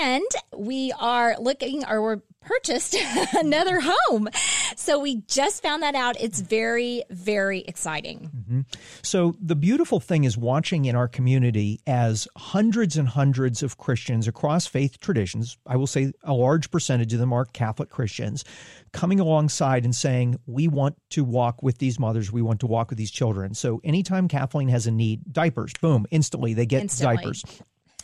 [SPEAKER 3] And we are looking, or we're purchased <laughs> another home. So we just found that out. It's very, very exciting.
[SPEAKER 2] Mm-hmm. So the beautiful thing is watching in our community as hundreds and hundreds of Christians across faith traditions, I will say a large percentage of them are Catholic Christians, coming alongside and saying, We want to walk with these mothers, we want to walk with these children. So anytime Kathleen has a need, diapers, boom, instantly they get instantly. diapers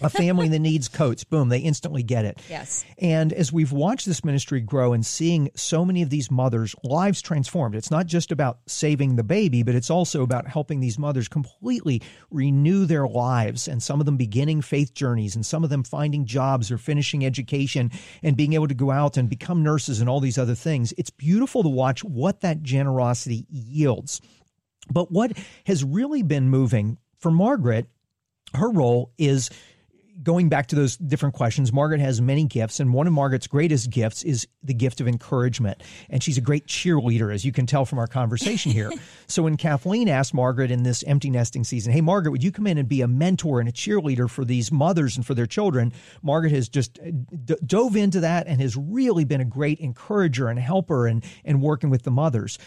[SPEAKER 2] a family that needs coats, boom, they instantly get it.
[SPEAKER 3] Yes.
[SPEAKER 2] And as we've watched this ministry grow and seeing so many of these mothers' lives transformed, it's not just about saving the baby, but it's also about helping these mothers completely renew their lives and some of them beginning faith journeys and some of them finding jobs or finishing education and being able to go out and become nurses and all these other things. It's beautiful to watch what that generosity yields. But what has really been moving for Margaret, her role is going back to those different questions, Margaret has many gifts, and one of Margaret's greatest gifts is the gift of encouragement. And she's a great cheerleader, as you can tell from our conversation here. <laughs> so when Kathleen asked Margaret in this empty nesting season, Hey, Margaret, would you come in and be a mentor and a cheerleader for these mothers and for their children? Margaret has just uh, d- dove into that and has really been a great encourager and helper and, and working with the mothers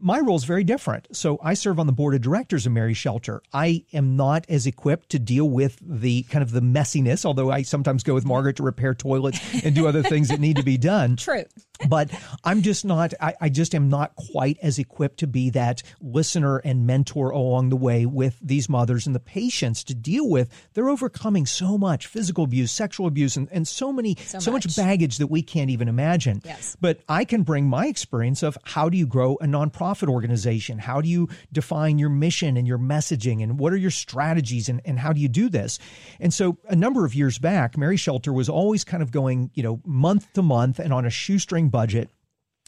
[SPEAKER 2] my role is very different. So I serve on the board of directors of Mary Shelter. I am not as equipped to deal with the kind of the messiness, although I sometimes go with Margaret to repair toilets and do other things that need to be done. <laughs>
[SPEAKER 3] True.
[SPEAKER 2] But I'm just not, I, I, just am not quite as equipped to be that listener and mentor along the way with these mothers and the patients to deal with. They're overcoming so much physical abuse, sexual abuse, and, and so many, so, so much. much baggage that we can't even imagine.
[SPEAKER 3] Yes.
[SPEAKER 2] But I can bring my experience of how do you grow a nonprofit organization? How do you define your mission and your messaging? And what are your strategies? And, and how do you do this? And so a number of years back, Mary Shelter was always kind of going, you know, month to month and on a shoestring budget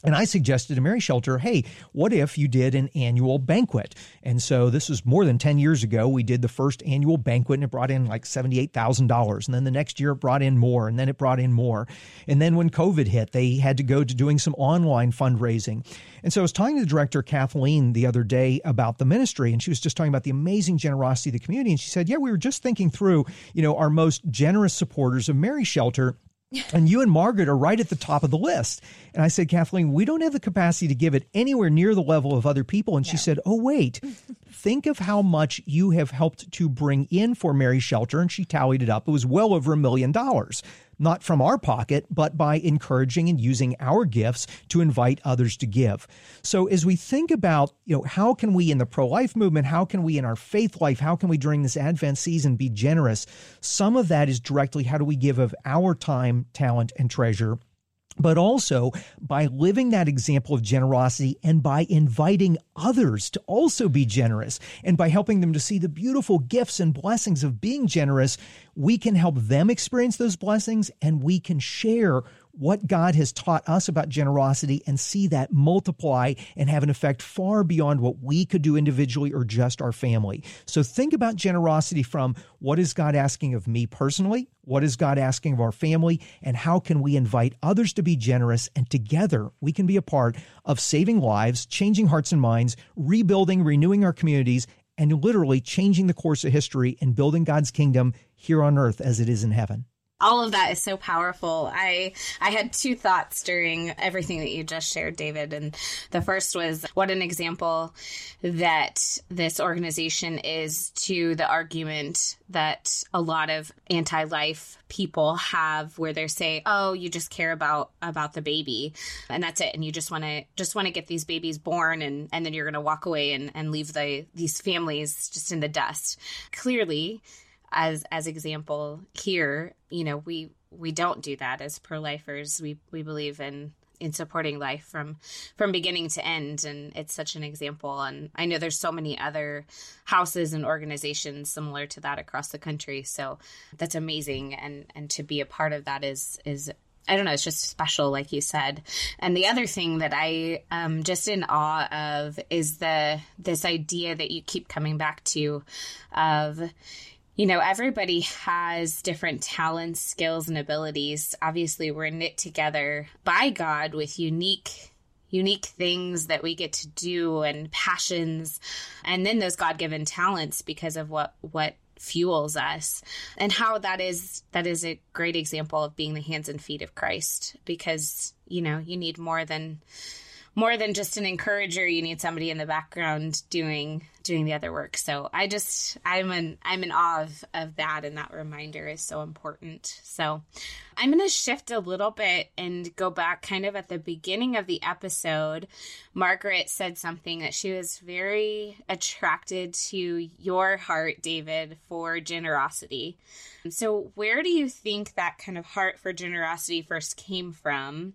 [SPEAKER 2] and I suggested to Mary Shelter, hey, what if you did an annual banquet? And so this was more than 10 years ago. We did the first annual banquet and it brought in like $78,000. And then the next year it brought in more and then it brought in more. And then when COVID hit, they had to go to doing some online fundraising. And so I was talking to the director, Kathleen, the other day about the ministry. And she was just talking about the amazing generosity of the community. And she said, yeah, we were just thinking through, you know, our most generous supporters of Mary Shelter and you and Margaret are right at the top of the list. And I said, Kathleen, we don't have the capacity to give it anywhere near the level of other people. And she said, Oh, wait, think of how much you have helped to bring in for Mary Shelter. And she tallied it up. It was well over a million dollars not from our pocket, but by encouraging and using our gifts to invite others to give. So as we think about, you know, how can we in the pro-life movement, how can we in our faith life, how can we during this Advent season be generous? Some of that is directly how do we give of our time, talent, and treasure but also by living that example of generosity and by inviting others to also be generous. And by helping them to see the beautiful gifts and blessings of being generous, we can help them experience those blessings and we can share what God has taught us about generosity and see that multiply and have an effect far beyond what we could do individually or just our family. So think about generosity from what is God asking of me personally? What is God asking of our family? And how can we invite others to be generous? And together we can be a part of saving lives, changing hearts and minds, rebuilding, renewing our communities, and literally changing the course of history and building God's kingdom here on earth as it is in heaven
[SPEAKER 4] all of that is so powerful. I I had two thoughts during everything that you just shared, David. And the first was what an example that this organization is to the argument that a lot of anti-life people have where they say, "Oh, you just care about about the baby and that's it and you just want to just want to get these babies born and and then you're going to walk away and and leave the these families just in the dust." Clearly, as as example here you know we we don't do that as pro-lifers. We we believe in in supporting life from from beginning to end and it's such an example. And i know there's so many other houses and organizations similar to that across the country. So that's amazing. And and to be a part of that is is I don't know, it's just special, like you said. And the other thing that I am just in awe of is the this idea that you keep coming back to of you know, everybody has different talents, skills, and abilities. Obviously, we're knit together by God with unique unique things that we get to do and passions and then those god-given talents because of what what fuels us and how that is that is a great example of being the hands and feet of Christ because you know you need more than more than just an encourager you need somebody in the background doing doing the other work. So i just i'm in i'm in awe of, of that and that reminder is so important. So i'm going to shift a little bit and go back kind of at the beginning of the episode. Margaret said something that she was very attracted to your heart david for generosity. So where do you think that kind of heart for generosity first came from?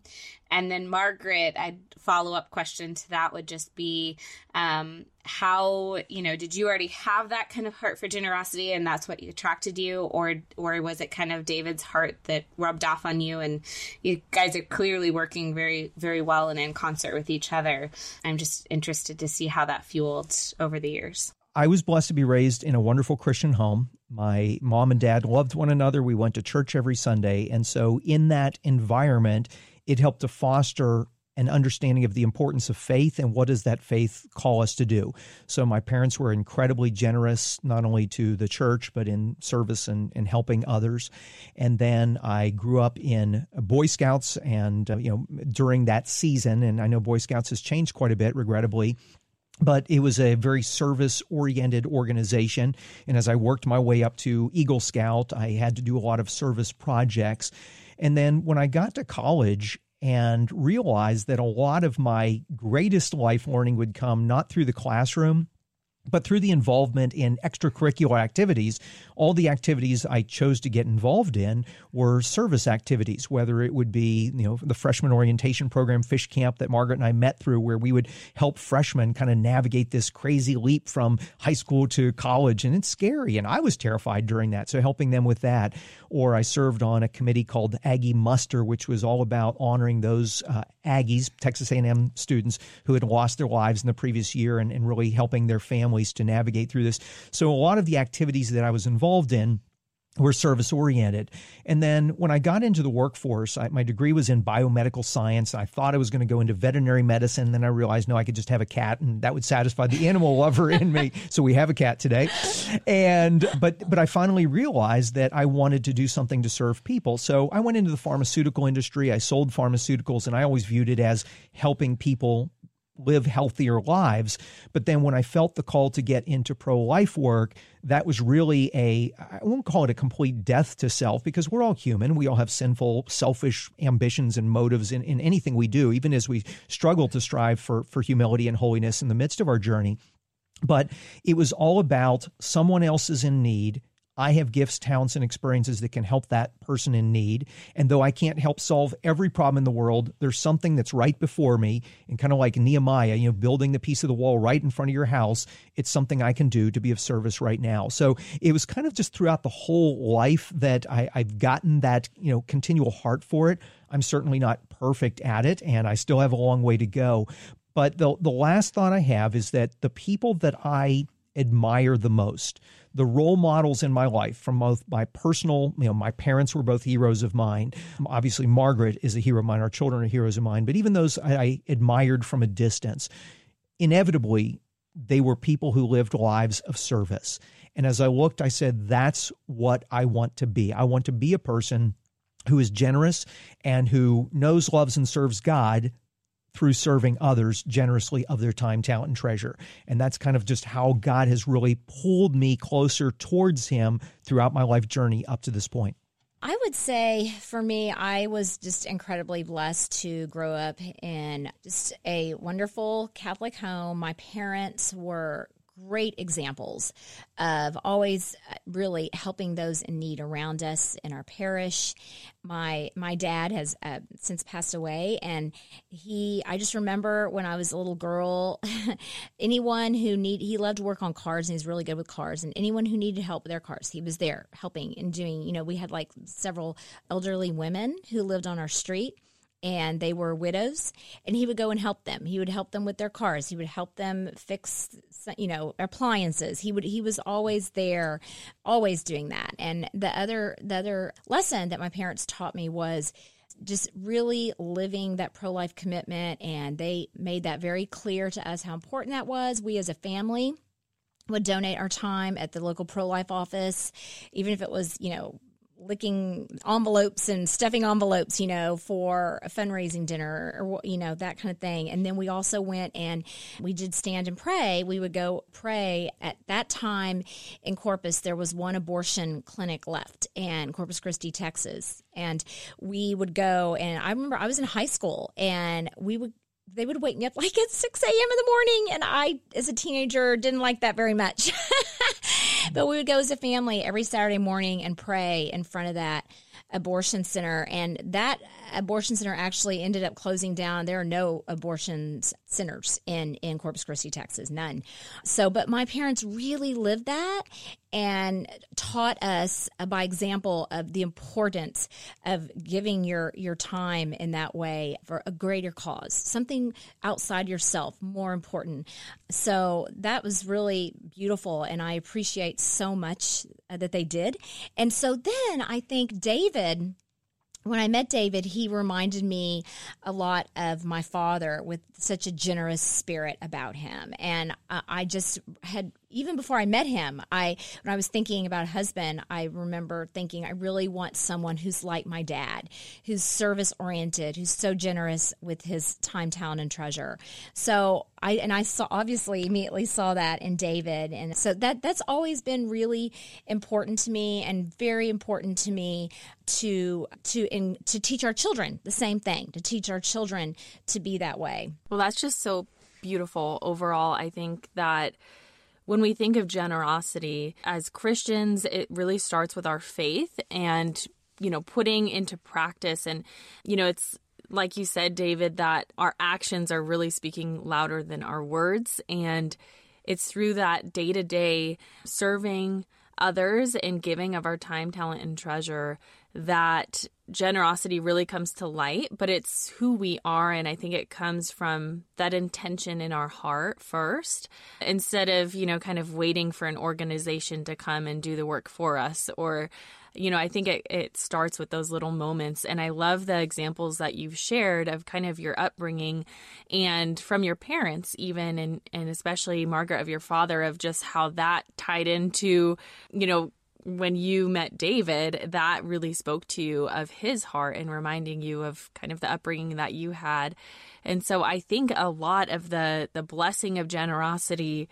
[SPEAKER 4] And then Margaret, I'd follow up question to that would just be um, how you know did you already have that kind of heart for generosity and that's what attracted you? Or or was it kind of David's heart that rubbed off on you and you guys are clearly working very very well and in concert with each other. I'm just interested to see how that fueled over the years.
[SPEAKER 2] I was blessed to be raised in a wonderful Christian home My mom and dad loved one another. We went to church every Sunday. And so, in that environment, it helped to foster an understanding of the importance of faith and what does that faith call us to do. So my parents were incredibly generous, not only to the church, but in service and, and helping others. And then I grew up in Boy Scouts and, uh, you know, during that season, and I know Boy Scouts has changed quite a bit, regrettably, but it was a very service oriented organization. And as I worked my way up to Eagle Scout, I had to do a lot of service projects. And then when I got to college and realized that a lot of my greatest life learning would come not through the classroom, but through the involvement in extracurricular activities, all the activities I chose to get involved in were service activities, whether it would be, you know, the freshman orientation program, Fish Camp, that Margaret and I met through, where we would help freshmen kind of navigate this crazy leap from high school to college. And it's scary. And I was terrified during that. So helping them with that. Or I served on a committee called Aggie Muster, which was all about honoring those uh, Aggies, Texas A&M students who had lost their lives in the previous year and, and really helping their families to navigate through this. So a lot of the activities that I was involved in were service oriented. And then when I got into the workforce, I, my degree was in biomedical science. I thought I was going to go into veterinary medicine. Then I realized, no, I could just have a cat and that would satisfy the <laughs> animal lover in me. So we have a cat today. And, but, but I finally realized that I wanted to do something to serve people. So I went into the pharmaceutical industry. I sold pharmaceuticals and I always viewed it as helping people live healthier lives. But then when I felt the call to get into pro life work, that was really a, I won't call it a complete death to self because we're all human. We all have sinful, selfish ambitions and motives in, in anything we do, even as we struggle to strive for, for humility and holiness in the midst of our journey. But it was all about someone else is in need I have gifts, talents, and experiences that can help that person in need. And though I can't help solve every problem in the world, there's something that's right before me. And kind of like Nehemiah, you know, building the piece of the wall right in front of your house, it's something I can do to be of service right now. So it was kind of just throughout the whole life that I, I've gotten that, you know, continual heart for it. I'm certainly not perfect at it, and I still have a long way to go. But the, the last thought I have is that the people that I admire the most, the role models in my life from both my personal, you know, my parents were both heroes of mine. Obviously, Margaret is a hero of mine. Our children are heroes of mine. But even those I, I admired from a distance, inevitably, they were people who lived lives of service. And as I looked, I said, that's what I want to be. I want to be a person who is generous and who knows, loves, and serves God through serving others generously of their time, talent, and treasure. And that's kind of just how God has really pulled me closer towards Him throughout my life journey up to this point.
[SPEAKER 3] I would say for me, I was just incredibly blessed to grow up in just a wonderful Catholic home. My parents were great examples of always uh, really helping those in need around us in our parish. My my dad has uh, since passed away, and he I just remember when I was a little girl, <laughs> anyone who need he loved to work on cars and he's really good with cars, and anyone who needed help with their cars, he was there helping and doing. You know, we had like several elderly women who lived on our street and they were widows and he would go and help them. He would help them with their cars. He would help them fix you know appliances. He would he was always there always doing that. And the other the other lesson that my parents taught me was just really living that pro life commitment and they made that very clear to us how important that was. We as a family would donate our time at the local pro life office even if it was you know licking envelopes and stuffing envelopes, you know, for a fundraising dinner or, you know, that kind of thing. And then we also went and we did stand and pray. We would go pray. At that time in Corpus, there was one abortion clinic left in Corpus Christi, Texas. And we would go, and I remember I was in high school and we would they would wake me up like at 6 a.m. in the morning. And I, as a teenager, didn't like that very much. <laughs> but we would go as a family every Saturday morning and pray in front of that abortion center. And that abortion center actually ended up closing down. There are no abortion centers in, in Corpus Christi, Texas, none. So, but my parents really lived that and taught us uh, by example of the importance of giving your your time in that way for a greater cause something outside yourself more important so that was really beautiful and i appreciate so much uh, that they did. And so then I think David when I met David, he reminded me a lot of my father with such a generous spirit about him. And I just had even before I met him, I when I was thinking about a husband, I remember thinking I really want someone who's like my dad, who's service oriented, who's so generous with his time, talent, and treasure. So I and I saw obviously immediately saw that in David, and so that that's always been really important to me and very important to me to to in to teach our children the same thing, to teach our children to be that way.
[SPEAKER 1] Well, that's just so beautiful overall. I think that when we think of generosity as Christians, it really starts with our faith and, you know, putting into practice. And, you know, it's like you said, David, that our actions are really speaking louder than our words. And it's through that day to day serving others and giving of our time, talent, and treasure that generosity really comes to light, but it's who we are. And I think it comes from that intention in our heart first, instead of, you know, kind of waiting for an organization to come and do the work for us. Or, you know, I think it, it starts with those little moments. And I love the examples that you've shared of kind of your upbringing and from your parents, even, and, and especially Margaret of your father, of just how that tied into, you know, when you met David, that really spoke to you of his heart and reminding you of kind of the upbringing that you had. And so I think a lot of the the blessing of generosity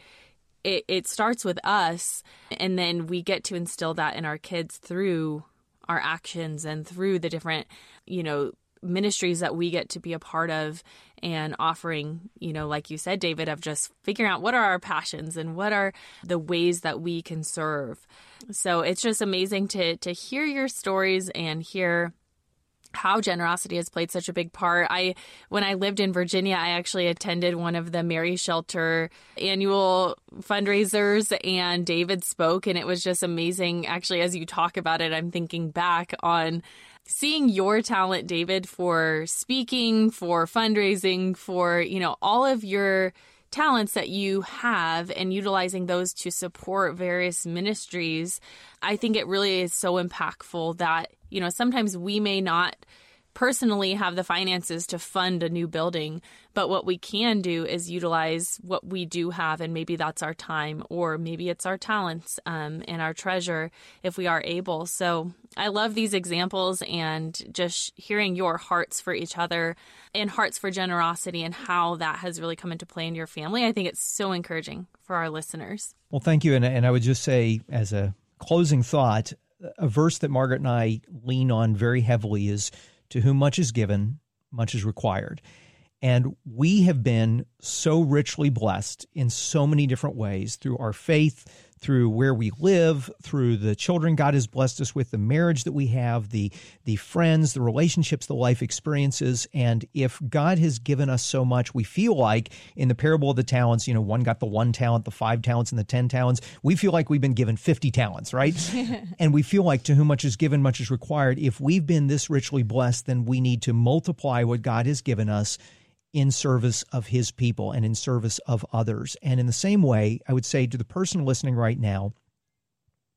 [SPEAKER 1] it, it starts with us and then we get to instill that in our kids through our actions and through the different, you know, ministries that we get to be a part of and offering, you know, like you said, David, of just figuring out what are our passions and what are the ways that we can serve. So it's just amazing to to hear your stories and hear how generosity has played such a big part. I when I lived in Virginia, I actually attended one of the Mary Shelter annual fundraisers and David spoke and it was just amazing. Actually, as you talk about it, I'm thinking back on seeing your talent, David, for speaking, for fundraising, for, you know, all of your talents that you have and utilizing those to support various ministries, I think it really is so impactful that, you know, sometimes we may not personally have the finances to fund a new building, but what we can do is utilize what we do have, and maybe that's our time, or maybe it's our talents um, and our treasure if we are able. So I love these examples and just hearing your hearts for each other and hearts for generosity and how that has really come into play in your family. I think it's so encouraging for our listeners.
[SPEAKER 2] Well, thank you. And, and I would just say, as a closing thought, a verse that Margaret and I lean on very heavily is to whom much is given, much is required. And we have been so richly blessed in so many different ways through our faith, through where we live, through the children God has blessed us with, the marriage that we have, the the friends, the relationships, the life experiences. And if God has given us so much, we feel like in the parable of the talents, you know, one got the one talent, the five talents, and the ten talents. We feel like we've been given 50 talents, right? <laughs> and we feel like to whom much is given, much is required. If we've been this richly blessed, then we need to multiply what God has given us in service of his people and in service of others. And in the same way, I would say to the person listening right now,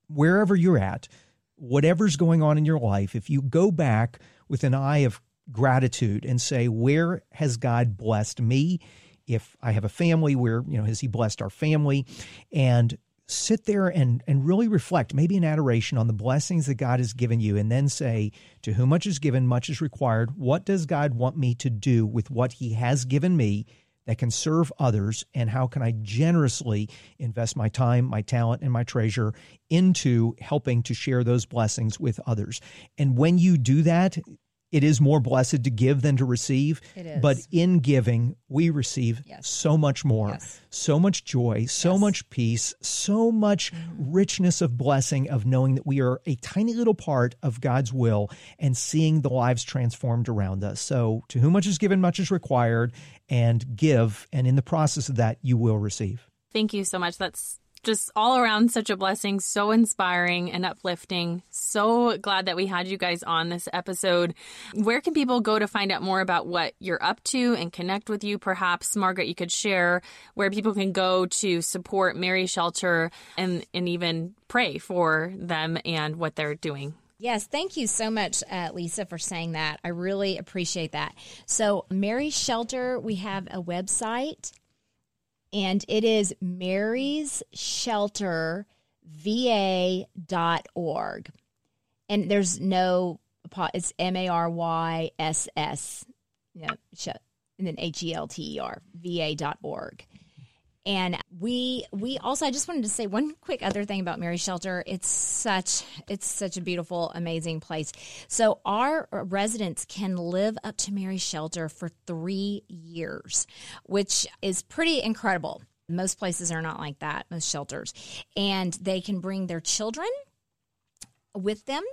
[SPEAKER 2] wherever you're at, whatever's going on in your life, if you go back with an eye of gratitude and say, where has God blessed me? If I have a family, where, you know, has he blessed our family? And sit there and, and really reflect, maybe in adoration on the blessings that God has given you, and then say, To whom much is given, much is required. What does God want me to do with what He has given me that can serve others? And how can I generously invest my time, my talent, and my treasure into helping to share those blessings with others? And when you do that, it is more blessed to give than to receive.
[SPEAKER 3] It is.
[SPEAKER 2] But in giving, we receive yes. so much more, yes. so much joy, so yes. much peace, so much mm-hmm. richness of blessing of knowing that we are a tiny little part of God's will and seeing the lives transformed around us. So, to whom much is given, much is required, and give. And in the process of that, you will receive.
[SPEAKER 1] Thank you so much. That's just all around such a blessing, so inspiring and uplifting. So glad that we had you guys on this episode. Where can people go to find out more about what you're up to and connect with you? Perhaps, Margaret, you could share where people can go to support Mary Shelter and, and even pray for them and what they're doing.
[SPEAKER 3] Yes, thank you so much, uh, Lisa, for saying that. I really appreciate that. So, Mary Shelter, we have a website, and it is Mary's Shelter va.org. And there's no, it's M A R Y S S, you know, and then H E L T E R, va.org. And we we also I just wanted to say one quick other thing about Mary Shelter. It's such it's such a beautiful, amazing place. So our residents can live up to Mary Shelter for three years, which is pretty incredible. Most places are not like that, most shelters. And they can bring their children with them.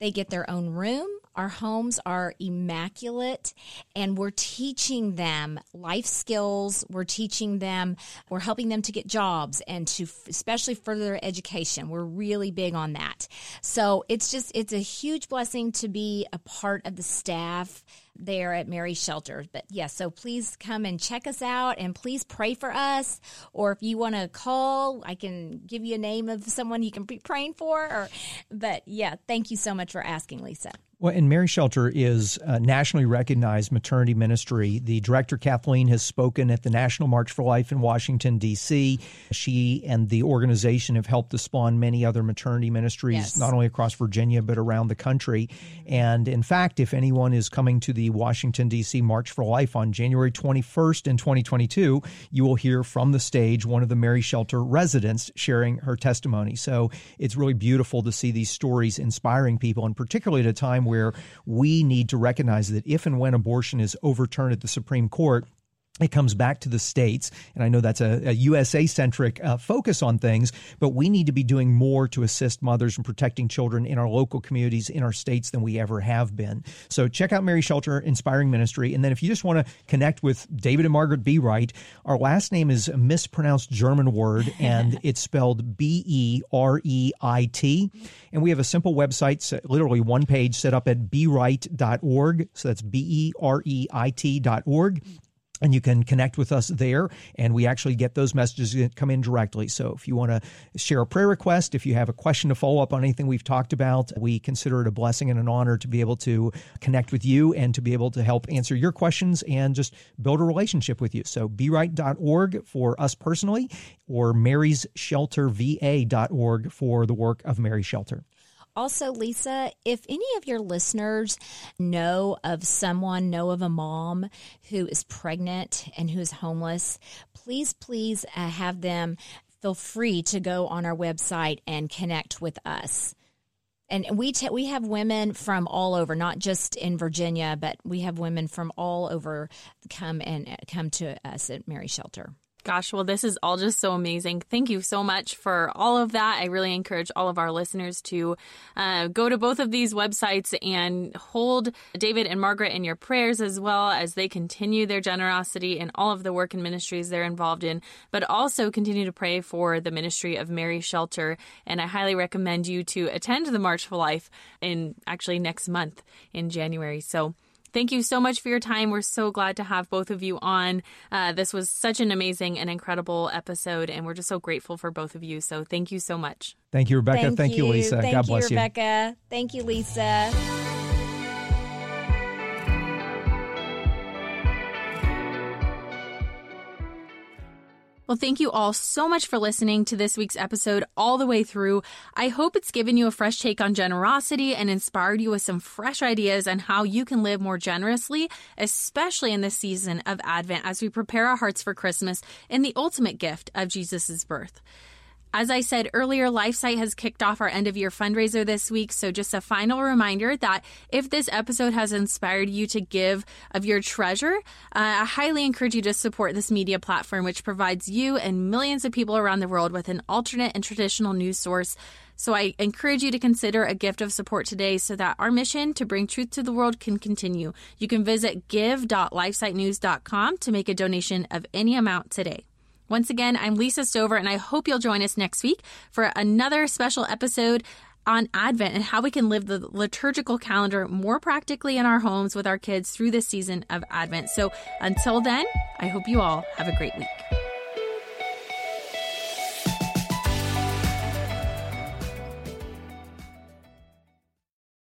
[SPEAKER 3] They get their own room. Our homes are immaculate, and we're teaching them life skills. We're teaching them, we're helping them to get jobs and to especially further education. We're really big on that. So it's just, it's a huge blessing to be a part of the staff there at Mary Shelter. But yes, yeah, so please come and check us out and please pray for us. Or if you want to call, I can give you a name of someone you can be praying for. Or, but yeah, thank you so much for asking, Lisa.
[SPEAKER 2] Well, and Mary Shelter is a nationally recognized maternity ministry. The director, Kathleen, has spoken at the National March for Life in Washington, D.C. She and the organization have helped to spawn many other maternity ministries, yes. not only across Virginia, but around the country. And in fact, if anyone is coming to the Washington, D.C. March for Life on January 21st in 2022, you will hear from the stage one of the Mary Shelter residents sharing her testimony. So it's really beautiful to see these stories inspiring people, and particularly at a time where we need to recognize that if and when abortion is overturned at the Supreme Court, it comes back to the states. And I know that's a, a USA centric uh, focus on things, but we need to be doing more to assist mothers and protecting children in our local communities, in our states than we ever have been. So check out Mary Shelter Inspiring Ministry. And then if you just want to connect with David and Margaret Bereit, our last name is a mispronounced German word and <laughs> it's spelled B E R E I T. And we have a simple website, literally one page set up at bereit.org. So that's B E R E I T.org and you can connect with us there and we actually get those messages that come in directly. So if you want to share a prayer request if you have a question to follow up on anything we've talked about we consider it a blessing and an honor to be able to connect with you and to be able to help answer your questions and just build a relationship with you. So bereit.org for us personally or marysshelterva.org for the work of mary shelter
[SPEAKER 3] also, Lisa, if any of your listeners know of someone, know of a mom who is pregnant and who is homeless, please, please uh, have them feel free to go on our website and connect with us. And we t- we have women from all over, not just in Virginia, but we have women from all over come and uh, come to us at Mary Shelter.
[SPEAKER 1] Gosh, well, this is all just so amazing. Thank you so much for all of that. I really encourage all of our listeners to uh, go to both of these websites and hold David and Margaret in your prayers as well as they continue their generosity and all of the work and ministries they're involved in, but also continue to pray for the ministry of Mary Shelter. And I highly recommend you to attend the March for Life in actually next month in January. So, Thank you so much for your time. We're so glad to have both of you on. Uh, this was such an amazing and incredible episode, and we're just so grateful for both of you. So thank you so much.
[SPEAKER 2] Thank you, Rebecca.
[SPEAKER 3] Thank,
[SPEAKER 2] thank you. you, Lisa.
[SPEAKER 3] Thank
[SPEAKER 2] God
[SPEAKER 3] you,
[SPEAKER 2] bless
[SPEAKER 3] you. Rebecca. Thank you, Lisa.
[SPEAKER 1] Well, thank you all so much for listening to this week's episode all the way through. I hope it's given you a fresh take on generosity and inspired you with some fresh ideas on how you can live more generously, especially in this season of Advent as we prepare our hearts for Christmas and the ultimate gift of Jesus' birth. As I said earlier, LifeSite has kicked off our end of year fundraiser this week. So, just a final reminder that if this episode has inspired you to give of your treasure, uh, I highly encourage you to support this media platform, which provides you and millions of people around the world with an alternate and traditional news source. So, I encourage you to consider a gift of support today so that our mission to bring truth to the world can continue. You can visit give.lifesitenews.com to make a donation of any amount today. Once again, I'm Lisa Stover, and I hope you'll join us next week for another special episode on Advent and how we can live the liturgical calendar more practically in our homes with our kids through this season of Advent. So until then, I hope you all have a great week.